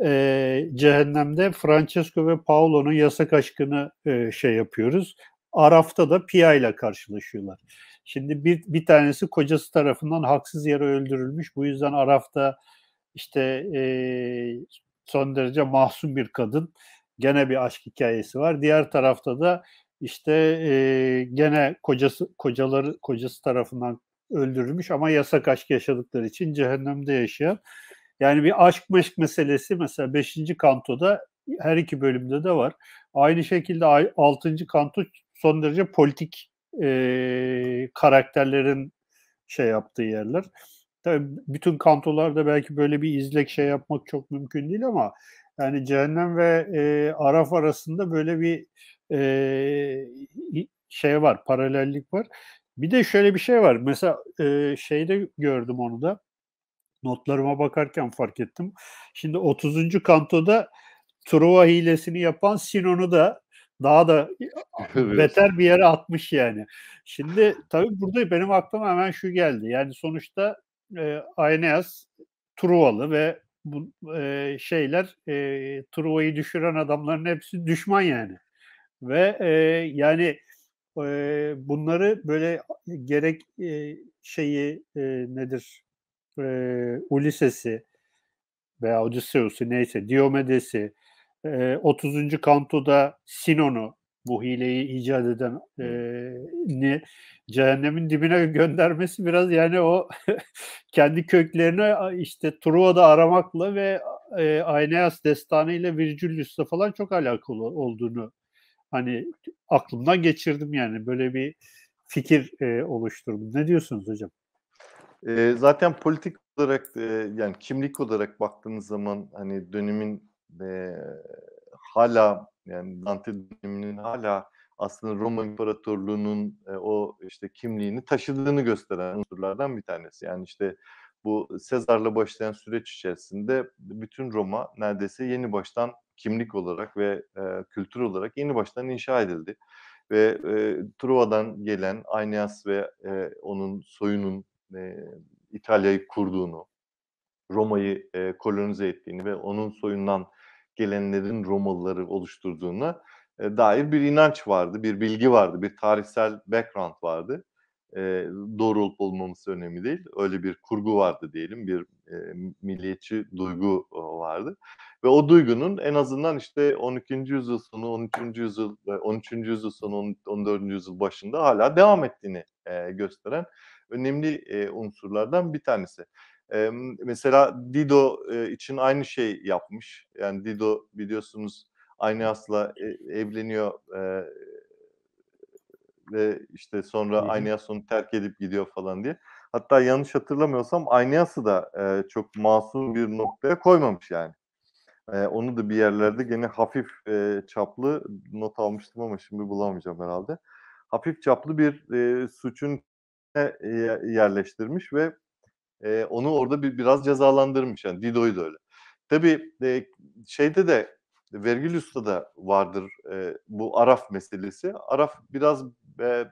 e, Cehennem'de Francesco ve Paolo'nun yasak aşkını e, şey yapıyoruz. Araf'ta da Pia ile karşılaşıyorlar. Şimdi bir, bir tanesi kocası tarafından haksız yere öldürülmüş. Bu yüzden Araf'ta işte e, son derece mahzun bir kadın. Gene bir aşk hikayesi var. Diğer tarafta da işte e, gene kocası kocaları kocası tarafından öldürülmüş ama yasak aşk yaşadıkları için cehennemde yaşayan. Yani bir aşk meşk meselesi mesela 5. kantoda her iki bölümde de var. Aynı şekilde 6. kanto son derece politik e, karakterlerin şey yaptığı yerler. Tabii bütün kantolarda belki böyle bir izlek şey yapmak çok mümkün değil ama yani cehennem ve e, Araf arasında böyle bir e, şey var, paralellik var. Bir de şöyle bir şey var. Mesela e, şeyde gördüm onu da. Notlarıma bakarken fark ettim. Şimdi 30. kantoda Truva hilesini yapan Sinon'u da daha da *laughs* beter bir yere atmış yani. Şimdi tabii burada benim aklıma hemen şu geldi. Yani sonuçta e, Aeneas Truvalı ve bu e, şeyler e, Truva'yı düşüren adamların hepsi düşman yani. Ve e, yani e, bunları böyle gerek e, şeyi e, nedir e, Ulises'i veya Odysseus'u neyse Diomedes'i e, 30. kantoda Sinon'u bu hileyi icat eden e, ni cehennemin dibine *laughs* göndermesi biraz yani o *laughs* kendi köklerini işte Truva'da aramakla ve e, Aeneas destanı ile Virgilius'la falan çok alakalı olduğunu hani aklımdan geçirdim yani böyle bir fikir e, oluşturdum. Ne diyorsunuz hocam? E, zaten politik olarak e, yani kimlik olarak baktığınız zaman hani dönemin e, hala yani Dante döneminin hala aslında Roma İmparatorluğu'nun e, o işte kimliğini taşıdığını gösteren unsurlardan bir tanesi. Yani işte bu Sezar'la başlayan süreç içerisinde bütün Roma neredeyse yeni baştan kimlik olarak ve e, kültür olarak yeni baştan inşa edildi. Ve e, Truva'dan gelen Aeneas ve e, onun soyunun e, İtalya'yı kurduğunu, Roma'yı e, kolonize ettiğini ve onun soyundan gelenlerin Romalıları oluşturduğuna e, dair bir inanç vardı, bir bilgi vardı, bir tarihsel background vardı. E, doğru olup olmaması önemli değil. Öyle bir kurgu vardı diyelim, bir e, milliyetçi duygu vardı. Ve o duygunun en azından işte 12. yüzyıl sonu, 13. yüzyıl, 13. yüzyıl sonu, 14. yüzyıl başında hala devam ettiğini e, gösteren önemli e, unsurlardan bir tanesi. E, mesela Dido e, için aynı şey yapmış. Yani Dido biliyorsunuz Aeneas'la e, evleniyor e, ve işte sonra Aeneas onu terk edip gidiyor falan diye. Hatta yanlış hatırlamıyorsam Aeneas'ı da e, çok masum bir noktaya koymamış yani. E, onu da bir yerlerde gene hafif e, çaplı not almıştım ama şimdi bulamayacağım herhalde. Hafif çaplı bir e, suçun e, yerleştirmiş ve e, onu orada bir biraz cezalandırmış yani Dido'yu da öyle. Tabii e, şeyde de Vergilius'ta da vardır e, bu Araf meselesi. Araf biraz e,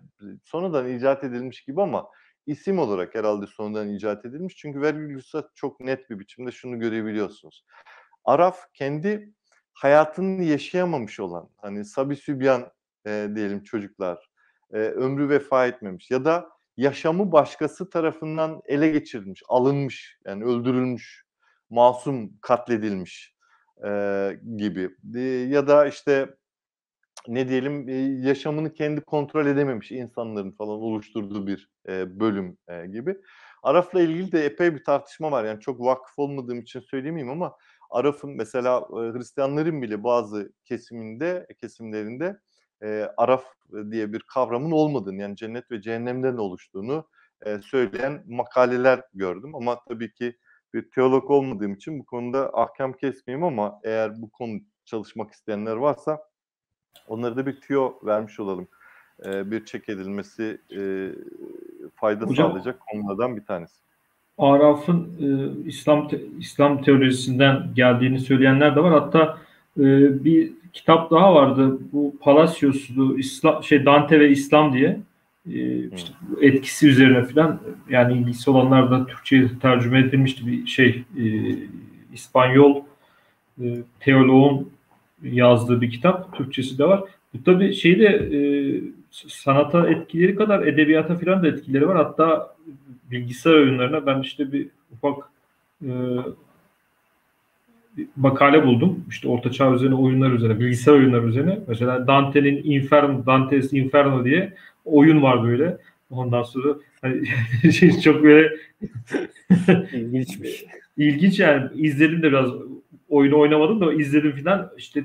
sonradan icat edilmiş gibi ama isim olarak herhalde sonradan icat edilmiş. Çünkü Vergilius'ta çok net bir biçimde şunu görebiliyorsunuz. Araf kendi hayatını yaşayamamış olan hani Sabi Sübyan e, diyelim çocuklar e, ömrü vefa etmemiş ya da yaşamı başkası tarafından ele geçirilmiş, alınmış yani öldürülmüş, masum katledilmiş e, gibi e, ya da işte ne diyelim e, yaşamını kendi kontrol edememiş insanların falan oluşturduğu bir e, bölüm e, gibi. Araf'la ilgili de epey bir tartışma var. Yani çok vakıf olmadığım için söyleyemeyeyim ama Araf'ın mesela e, Hristiyanların bile bazı kesiminde kesimlerinde e, Araf diye bir kavramın olmadığını yani cennet ve cehennemden oluştuğunu e, söyleyen makaleler gördüm. Ama tabii ki bir teolog olmadığım için bu konuda ahkam kesmeyeyim ama eğer bu konu çalışmak isteyenler varsa onlara da bir tüyo vermiş olalım. E, bir çek edilmesi e, fayda Hocam, sağlayacak konulardan bir tanesi. Araf'ın e, İslam te, İslam teolojisinden geldiğini söyleyenler de var. Hatta e, bir kitap daha vardı. Bu Palacios'lu İslam şey Dante ve İslam diye işte etkisi üzerine falan yani ilgisi olanlar da Türkçe'ye tercüme edilmişti bir şey e, İspanyol e, teoloğun yazdığı bir kitap. Türkçesi de var. Bu tabii şeyde e, sanata etkileri kadar edebiyata falan da etkileri var. Hatta bilgisayar oyunlarına ben işte bir ufak e, makale buldum. İşte orta çağ üzerine oyunlar üzerine, bilgisayar oyunları üzerine. Mesela Dante'nin Inferno, Dante's Inferno diye oyun var böyle. Ondan sonra hani, *laughs* şey çok böyle *laughs* ilginçmiş. İlginç yani izledim de biraz oyunu oynamadım da izledim filan işte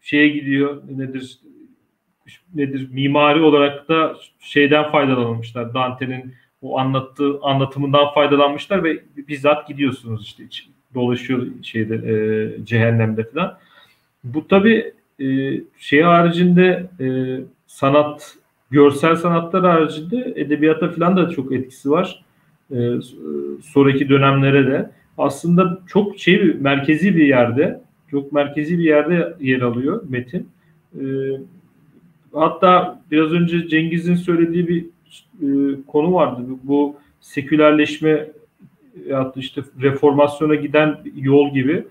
şeye gidiyor nedir nedir mimari olarak da şeyden faydalanmışlar. Dante'nin o anlattığı anlatımından faydalanmışlar ve bizzat gidiyorsunuz işte dolaşıyor şeyde e, cehennemde falan. Bu tabi e, şey haricinde e, sanat görsel sanatlar haricinde edebiyata falan da çok etkisi var. E, sonraki dönemlere de aslında çok şey merkezi bir yerde çok merkezi bir yerde yer alıyor metin. E, hatta biraz önce Cengiz'in söylediği bir e, konu vardı. Bu sekülerleşme ya işte reformasyona giden yol gibi.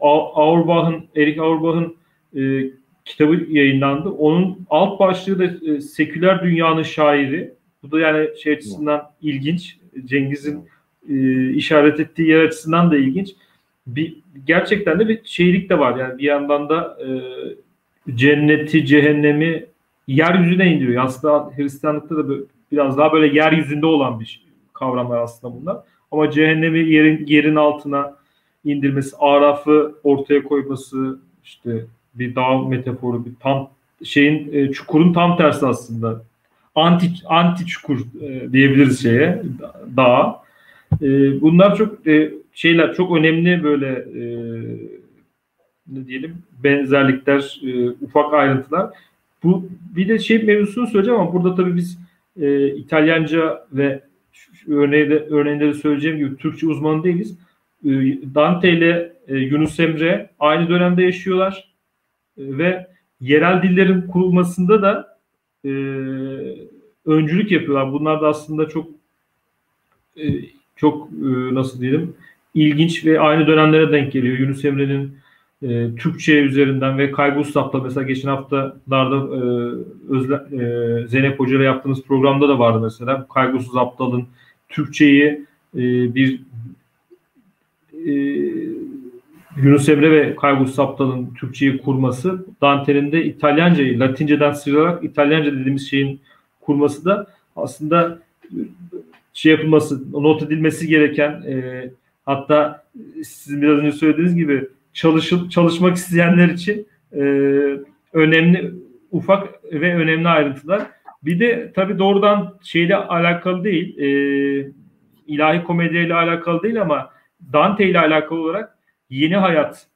Auerbach'ın, Erich Auerbach'ın e, kitabı yayınlandı. Onun alt başlığı da e, seküler dünyanın şairi. Bu da yani şey açısından ilginç. Cengiz'in e, işaret ettiği yer açısından da ilginç. Bir, gerçekten de bir şeylik de var. Yani bir yandan da e, cenneti, cehennemi yeryüzüne indiriyor. Aslında Hristiyanlıkta da biraz daha böyle yeryüzünde olan bir kavramlar aslında bunlar. Ama cehennemi yerin yerin altına indirmesi, arafı ortaya koyması, işte bir dağ metaforu, bir tam şeyin e, çukurun tam tersi aslında. Anti anti çukur e, diyebiliriz şeye dağa. E, bunlar çok e, şeyler çok önemli böyle e, ne diyelim benzerlikler, e, ufak ayrıntılar. Bu bir de şey mevzusunu söyleyeceğim ama burada tabii biz e, İtalyanca ve örneğinde, örneğinde de söyleyeceğim gibi Türkçe uzmanı değiliz. E, Dante ile e, Yunus Emre aynı dönemde yaşıyorlar ve yerel dillerin kurulmasında da e, öncülük yapıyorlar. Bunlar da aslında çok e, çok e, nasıl diyelim ilginç ve aynı dönemlere denk geliyor. Yunus Emre'nin e, Türkçe üzerinden ve Kaygı Ustap'la mesela geçen haftalarda e, Özle, e, Zeynep Hoca ile yaptığımız programda da vardı mesela. Kaygısız Aptal'ın Türkçeyi e, bir e, Yunus Emre ve Kaygısız Aptal'ın Türkçeyi kurması, Dante'nin de İtalyancayı, Latinceden sıyrılarak İtalyanca dediğimiz şeyin kurması da aslında şey yapılması, not edilmesi gereken e, hatta sizin biraz önce söylediğiniz gibi çalışıp çalışmak isteyenler için e, önemli ufak ve önemli ayrıntılar. Bir de tabii doğrudan şeyle alakalı değil, e, ilahi komediyle alakalı değil ama Dante ile alakalı olarak Yeni Hayat,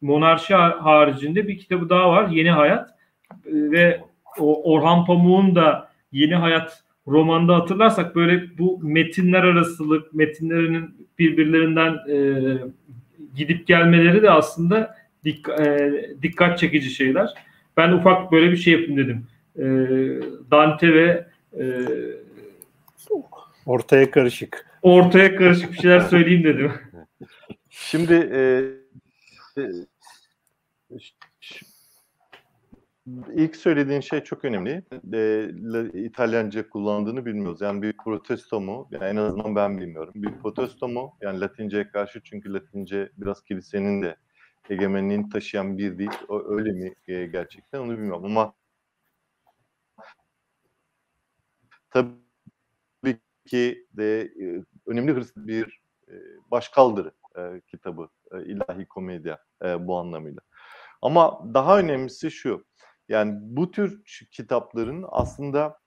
Monarşi haricinde bir kitabı daha var, Yeni Hayat. E, ve o Orhan Pamuk'un da Yeni Hayat romanda hatırlarsak böyle bu metinler arasılık, metinlerinin birbirlerinden e, gidip gelmeleri de aslında dik, e, dikkat çekici şeyler. Ben ufak böyle bir şey yapayım dedim. E, Dante ve e, ortaya karışık. Ortaya karışık bir şeyler söyleyeyim dedim. *laughs* Şimdi e, e, İlk söylediğin şey çok önemli. E, İtalyanca kullandığını bilmiyoruz. Yani bir protesto mu? Yani en azından ben bilmiyorum. Bir protesto mu? Yani Latince'ye karşı çünkü Latince biraz kilisenin de egemenliğini taşıyan bir dil. O, öyle mi e, gerçekten onu bilmiyorum ama tabii ki de e, önemli bir e, başkaldırı e, kitabı e, ilahi komedya e, bu anlamıyla. Ama daha önemlisi şu. Yani bu tür kitapların aslında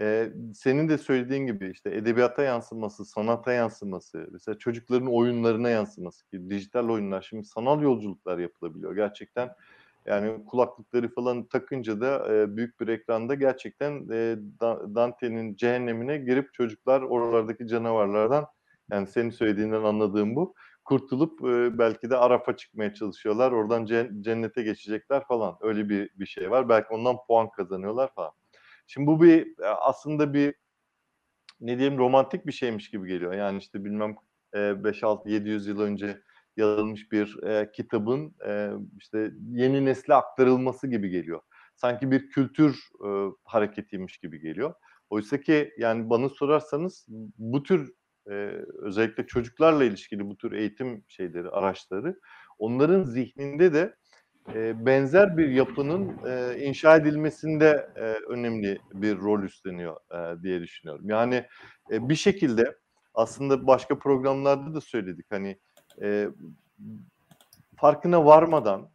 e, senin de söylediğin gibi işte edebiyata yansıması, sanata yansıması, mesela çocukların oyunlarına yansıması ki dijital oyunlar şimdi sanal yolculuklar yapılabiliyor gerçekten. Yani kulaklıkları falan takınca da e, büyük bir ekranda gerçekten e, Dante'nin cehennemine girip çocuklar oralardaki canavarlardan yani senin söylediğinden anladığım bu kurtulup e, belki de Araf'a çıkmaya çalışıyorlar. Oradan cennete geçecekler falan. Öyle bir bir şey var. Belki ondan puan kazanıyorlar falan. Şimdi bu bir aslında bir ne diyeyim romantik bir şeymiş gibi geliyor. Yani işte bilmem e, 5 6 700 yıl önce yazılmış bir e, kitabın e, işte yeni nesle aktarılması gibi geliyor. Sanki bir kültür e, hareketiymiş gibi geliyor. Oysa ki yani bana sorarsanız bu tür özellikle çocuklarla ilişkili bu tür eğitim şeyleri, araçları onların zihninde de benzer bir yapının inşa edilmesinde önemli bir rol üstleniyor diye düşünüyorum. Yani bir şekilde aslında başka programlarda da söyledik hani farkına varmadan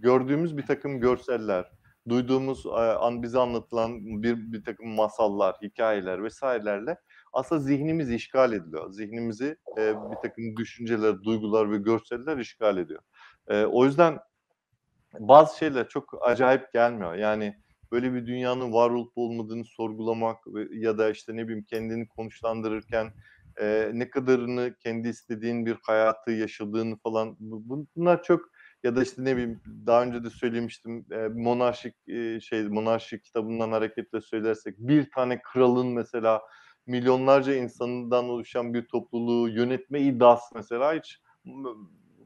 gördüğümüz bir takım görseller, duyduğumuz an bize anlatılan bir bir takım masallar, hikayeler vesairelerle aslında zihnimiz işgal ediliyor. Zihnimizi e, bir takım düşünceler, duygular ve görseller işgal ediyor. E, o yüzden bazı şeyler çok acayip gelmiyor. Yani böyle bir dünyanın var olup olmadığını sorgulamak ya da işte ne bileyim kendini konuşlandırırken e, ne kadarını kendi istediğin bir hayatı yaşadığını falan bunlar çok ya da işte ne bileyim daha önce de söylemiştim e, monarşik e, şey monarşik kitabından hareketle söylersek bir tane kralın mesela milyonlarca insandan oluşan bir topluluğu yönetme iddiası mesela hiç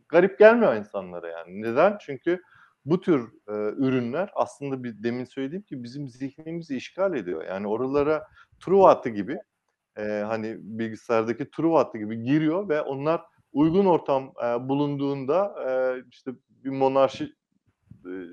garip gelmiyor insanlara yani. Neden? Çünkü bu tür e, ürünler aslında bir demin söylediğim gibi bizim zihnimizi işgal ediyor. Yani oralara truva hattı gibi e, hani bilgisayardaki truva hattı gibi giriyor ve onlar uygun ortam e, bulunduğunda e, işte bir monarşi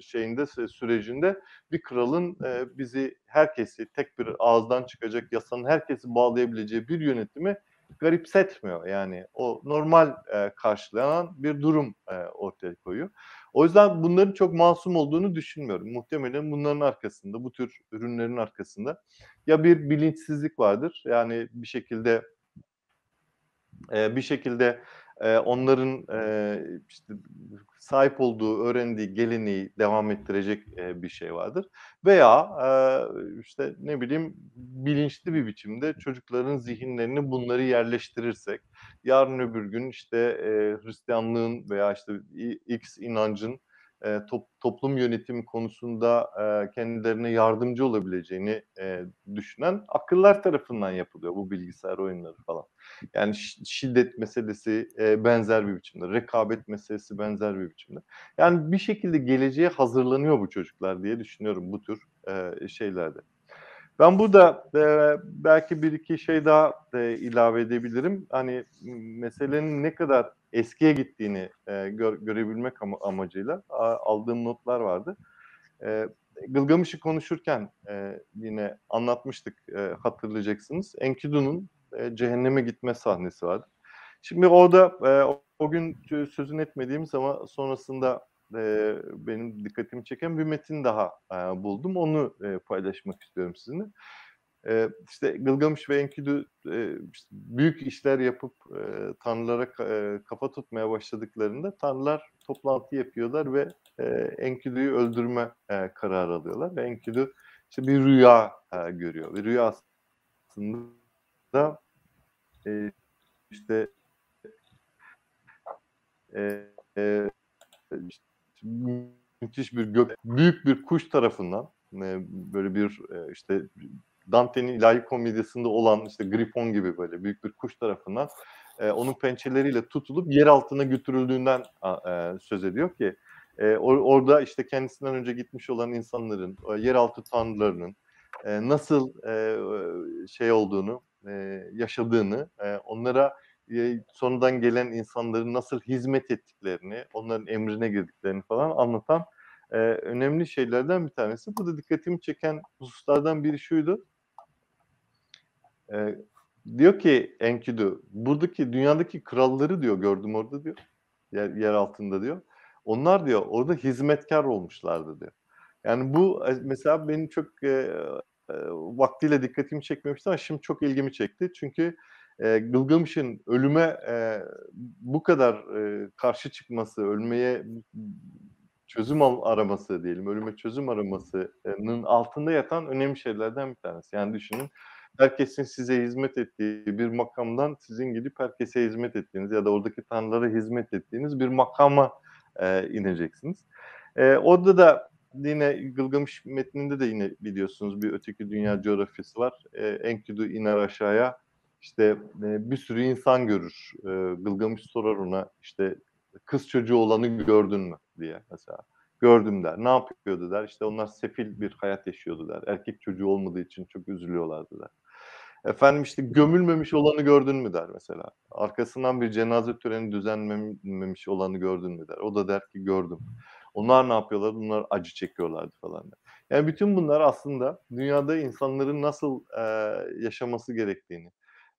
şeyinde sürecinde bir kralın bizi herkesi tek bir ağızdan çıkacak yasanın herkesi bağlayabileceği bir yönetimi garipsetmiyor. Yani o normal karşılanan bir durum ortaya koyuyor. O yüzden bunların çok masum olduğunu düşünmüyorum. Muhtemelen bunların arkasında, bu tür ürünlerin arkasında ya bir bilinçsizlik vardır. Yani bir şekilde bir şekilde onların işte sahip olduğu, öğrendiği geleneği devam ettirecek bir şey vardır. Veya işte ne bileyim bilinçli bir biçimde çocukların zihinlerini bunları yerleştirirsek, yarın öbür gün işte Hristiyanlığın veya işte X inancın e, top, toplum yönetimi konusunda e, kendilerine yardımcı olabileceğini e, düşünen akıllar tarafından yapılıyor bu bilgisayar oyunları falan. Yani şiddet meselesi e, benzer bir biçimde, rekabet meselesi benzer bir biçimde. Yani bir şekilde geleceğe hazırlanıyor bu çocuklar diye düşünüyorum bu tür e, şeylerde. Ben burada e, belki bir iki şey daha e, ilave edebilirim. Hani meselenin ne kadar eskiye gittiğini e, gör, görebilmek am- amacıyla a, aldığım notlar vardı. E, Gılgamış'ı konuşurken e, yine anlatmıştık e, hatırlayacaksınız. Enkidu'nun e, cehenneme gitme sahnesi vardı. Şimdi orada e, o, gün sözün etmediğimiz ama sonrasında e, benim dikkatimi çeken bir metin daha e, buldum. Onu e, paylaşmak istiyorum sizinle. E, işte Gılgamış ve Enkidu e, işte büyük işler yapıp e, tanrılara e, kafa tutmaya başladıklarında tanrılar toplantı yapıyorlar ve e, Enkidu'yu öldürme e, kararı alıyorlar. Ve Enkidu işte bir rüya e, görüyor. Ve rüyasında e, işte e, e, işte müthiş bir gök, büyük bir kuş tarafından e, böyle bir e, işte Dante'nin ilahi komedyasında olan işte Grifon gibi böyle büyük bir kuş tarafından e, onun pençeleriyle tutulup yer altına götürüldüğünden e, söz ediyor ki E, or, orada işte kendisinden önce gitmiş olan insanların, yeraltı tanrılarının e, nasıl e, şey olduğunu, e, yaşadığını, e, onlara e, sonradan gelen insanların nasıl hizmet ettiklerini, onların emrine girdiklerini falan anlatan e, önemli şeylerden bir tanesi. Bu da dikkatimi çeken hususlardan biri şuydu. E, diyor ki Enkidu, buradaki dünyadaki kralları diyor gördüm orada diyor. Yer, yer altında diyor. Onlar diyor orada hizmetkar olmuşlardı diyor. Yani bu e, mesela benim çok e, e, vaktiyle dikkatimi çekmemişti ama şimdi çok ilgimi çekti. Çünkü e, Gılgamış'ın ölüme e, bu kadar e, karşı çıkması, ölmeye çözüm araması diyelim, ölüme çözüm aramasının altında yatan önemli şeylerden bir tanesi. Yani düşünün herkesin size hizmet ettiği bir makamdan sizin gidip herkese hizmet ettiğiniz ya da oradaki tanrılara hizmet ettiğiniz bir makama e, ineceksiniz. E, orada da yine Gılgamış metninde de yine biliyorsunuz bir öteki dünya coğrafyası var. E, Enkidu iner aşağıya işte e, bir sürü insan görür. E, Gılgamış sorar ona işte kız çocuğu olanı gördün mü diye mesela. Gördüm der. Ne yapıyordu der. İşte onlar sefil bir hayat yaşıyordu der. Erkek çocuğu olmadığı için çok üzülüyorlardı der. Efendim işte gömülmemiş olanı gördün mü der mesela. Arkasından bir cenaze töreni düzenlememiş olanı gördün mü der. O da der ki gördüm. Onlar ne yapıyorlar? Bunlar acı çekiyorlardı falan der. Yani bütün bunlar aslında dünyada insanların nasıl e, yaşaması gerektiğini,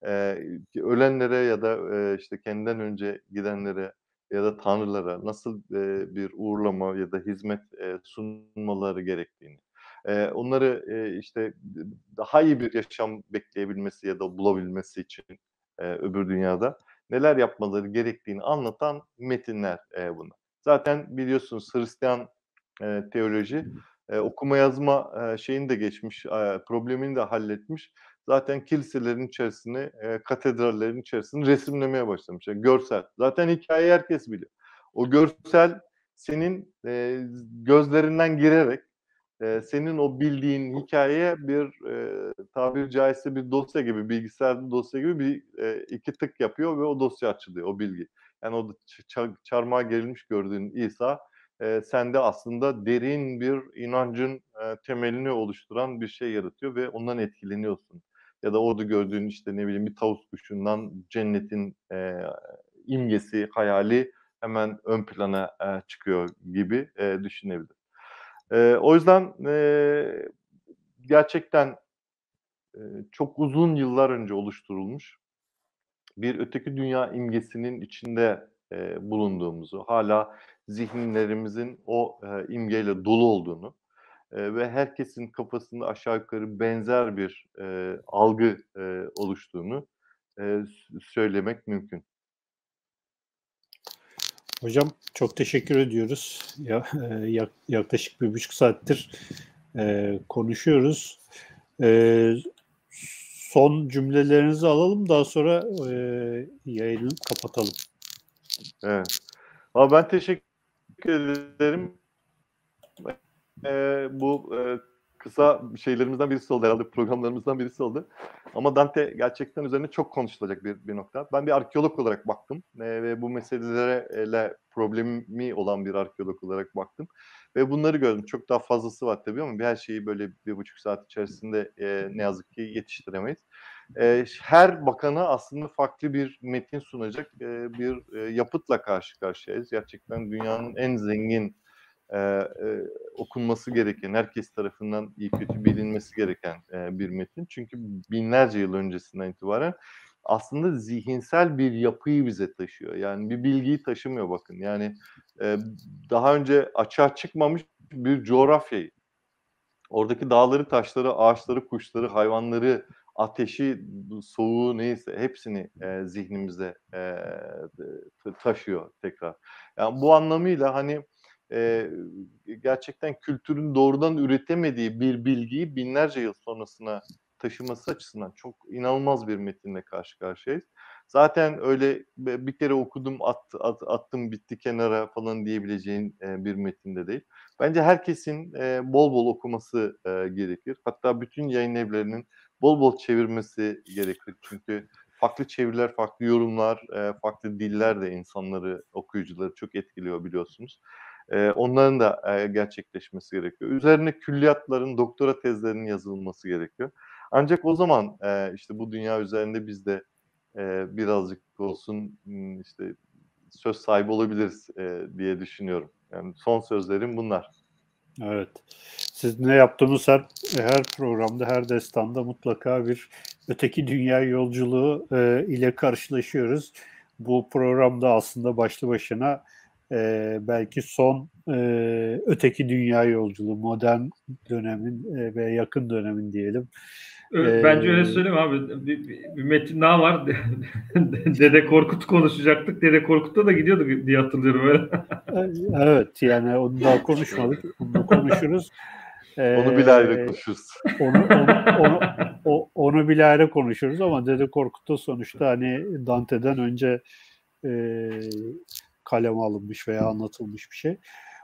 e, ölenlere ya da e, işte kendinden önce gidenlere ya da tanrılara nasıl e, bir uğurlama ya da hizmet e, sunmaları gerektiğini, e, onları e, işte daha iyi bir yaşam bekleyebilmesi ya da bulabilmesi için e, öbür dünyada neler yapmaları gerektiğini anlatan metinler e, bunlar. Zaten biliyorsunuz Hristiyan e, teoloji e, okuma yazma e, şeyini de geçmiş, e, problemini de halletmiş zaten kiliselerin içerisini, e, katedrallerin içerisini resimlemeye başlamış. Yani görsel. Zaten hikayeyi herkes biliyor. O görsel senin e, gözlerinden girerek e, senin o bildiğin hikayeye bir e, tabiri caizse bir dosya gibi, bilgisayarda dosya gibi bir e, iki tık yapıyor ve o dosya açılıyor, o bilgi. Yani o ç- çarmıha gerilmiş gördüğün İsa e, sende aslında derin bir inancın e, temelini oluşturan bir şey yaratıyor ve ondan etkileniyorsun ya da orada gördüğün işte ne bileyim bir tavus kuşundan cennetin e, imgesi, hayali hemen ön plana e, çıkıyor gibi e, düşünebilir. E, o yüzden e, gerçekten e, çok uzun yıllar önce oluşturulmuş bir öteki dünya imgesinin içinde e, bulunduğumuzu, hala zihinlerimizin o e, imgeyle dolu olduğunu e, ve herkesin kafasında aşağı yukarı benzer bir e, algı e, oluştuğunu e, söylemek mümkün. Hocam çok teşekkür ediyoruz. Ya, e, yaklaşık bir buçuk saattir e, konuşuyoruz. E, son cümlelerinizi alalım daha sonra e, yayını kapatalım. Evet. Ama ben teşekkür ederim e, bu e, kısa şeylerimizden birisi oldu herhalde programlarımızdan birisi oldu. Ama Dante gerçekten üzerine çok konuşulacak bir, bir nokta. Ben bir arkeolog olarak baktım e, ve bu meselelere problemi olan bir arkeolog olarak baktım. Ve bunları gördüm. Çok daha fazlası var tabii ama bir her şeyi böyle bir buçuk saat içerisinde e, ne yazık ki yetiştiremeyiz. E, her bakana aslında farklı bir metin sunacak e, bir e, yapıtla karşı karşıyayız. Gerçekten dünyanın en zengin e, okunması gereken, herkes tarafından iyi kötü bilinmesi gereken e, bir metin. Çünkü binlerce yıl öncesinden itibaren aslında zihinsel bir yapıyı bize taşıyor. Yani bir bilgiyi taşımıyor bakın. Yani e, daha önce açığa çıkmamış bir coğrafyayı, oradaki dağları, taşları, ağaçları, kuşları, hayvanları, ateşi, soğuğu neyse hepsini e, zihnimizde e, taşıyor tekrar. Yani bu anlamıyla hani e, gerçekten kültürün doğrudan üretemediği bir bilgiyi binlerce yıl sonrasına taşıması açısından çok inanılmaz bir metinle karşı karşıyayız. Zaten öyle bir kere okudum at, at, attım bitti kenara falan diyebileceğin e, bir metinde değil. Bence herkesin e, bol bol okuması e, gerekir. Hatta bütün yayın evlerinin bol bol çevirmesi gerekir. Çünkü farklı çeviriler, farklı yorumlar, e, farklı diller de insanları, okuyucuları çok etkiliyor biliyorsunuz. Onların da gerçekleşmesi gerekiyor. Üzerine külliyatların, doktora tezlerinin yazılması gerekiyor. Ancak o zaman işte bu dünya üzerinde biz de birazcık olsun işte söz sahibi olabiliriz diye düşünüyorum. Yani son sözlerim bunlar. Evet. Siz ne yaptığınız her, her programda, her destanda mutlaka bir öteki dünya yolculuğu e, ile karşılaşıyoruz. Bu programda aslında başlı başına e, belki son e, öteki dünya yolculuğu, modern dönemin e, ve yakın dönemin diyelim. Bence öyle söyleyeyim abi. Bir, bir, bir metin daha var. *laughs* Dede Korkut konuşacaktık. Dede Korkut'ta da gidiyorduk diye hatırlıyorum öyle. evet yani onu daha konuşmadık. Onu konuşuruz. *laughs* onu bile ayrı konuşuruz. Onu, onu, onu, onu, onu bile ayrı konuşuruz ama Dede Korkut'ta sonuçta hani Dante'den önce e, kaleme alınmış veya anlatılmış bir şey.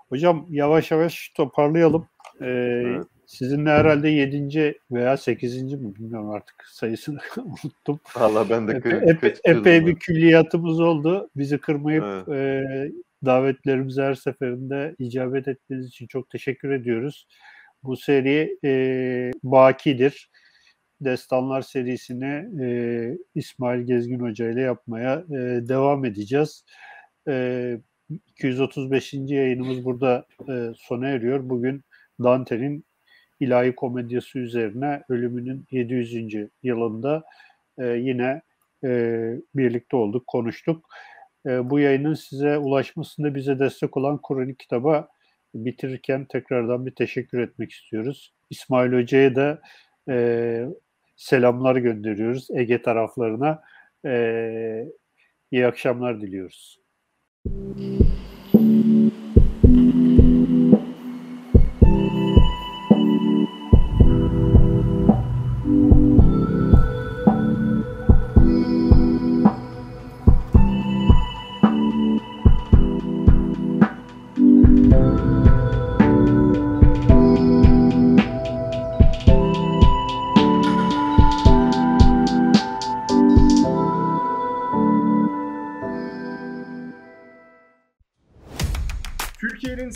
Hocam yavaş yavaş toparlayalım. Ee, evet. Sizinle herhalde 7. veya 8. mi bilmiyorum artık sayısını *laughs* unuttum. Valla ben de Epe, epey, epey bir külliyatımız oldu. Bizi kırmayıp evet. e, davetlerimize her seferinde icabet ettiğiniz için çok teşekkür ediyoruz. Bu seri e, bakidir. Destanlar serisini e, İsmail Gezgin Hoca ile yapmaya e, devam edeceğiz. E, 235. yayınımız burada e, sona eriyor. Bugün Dante'nin ilahi komedyası üzerine ölümünün 700. yılında e, yine e, birlikte olduk, konuştuk. E, bu yayının size ulaşmasında bize destek olan Kronik kitaba bitirirken tekrardan bir teşekkür etmek istiyoruz. İsmail Hoca'ya da e, selamlar gönderiyoruz Ege taraflarına. E, iyi akşamlar diliyoruz. you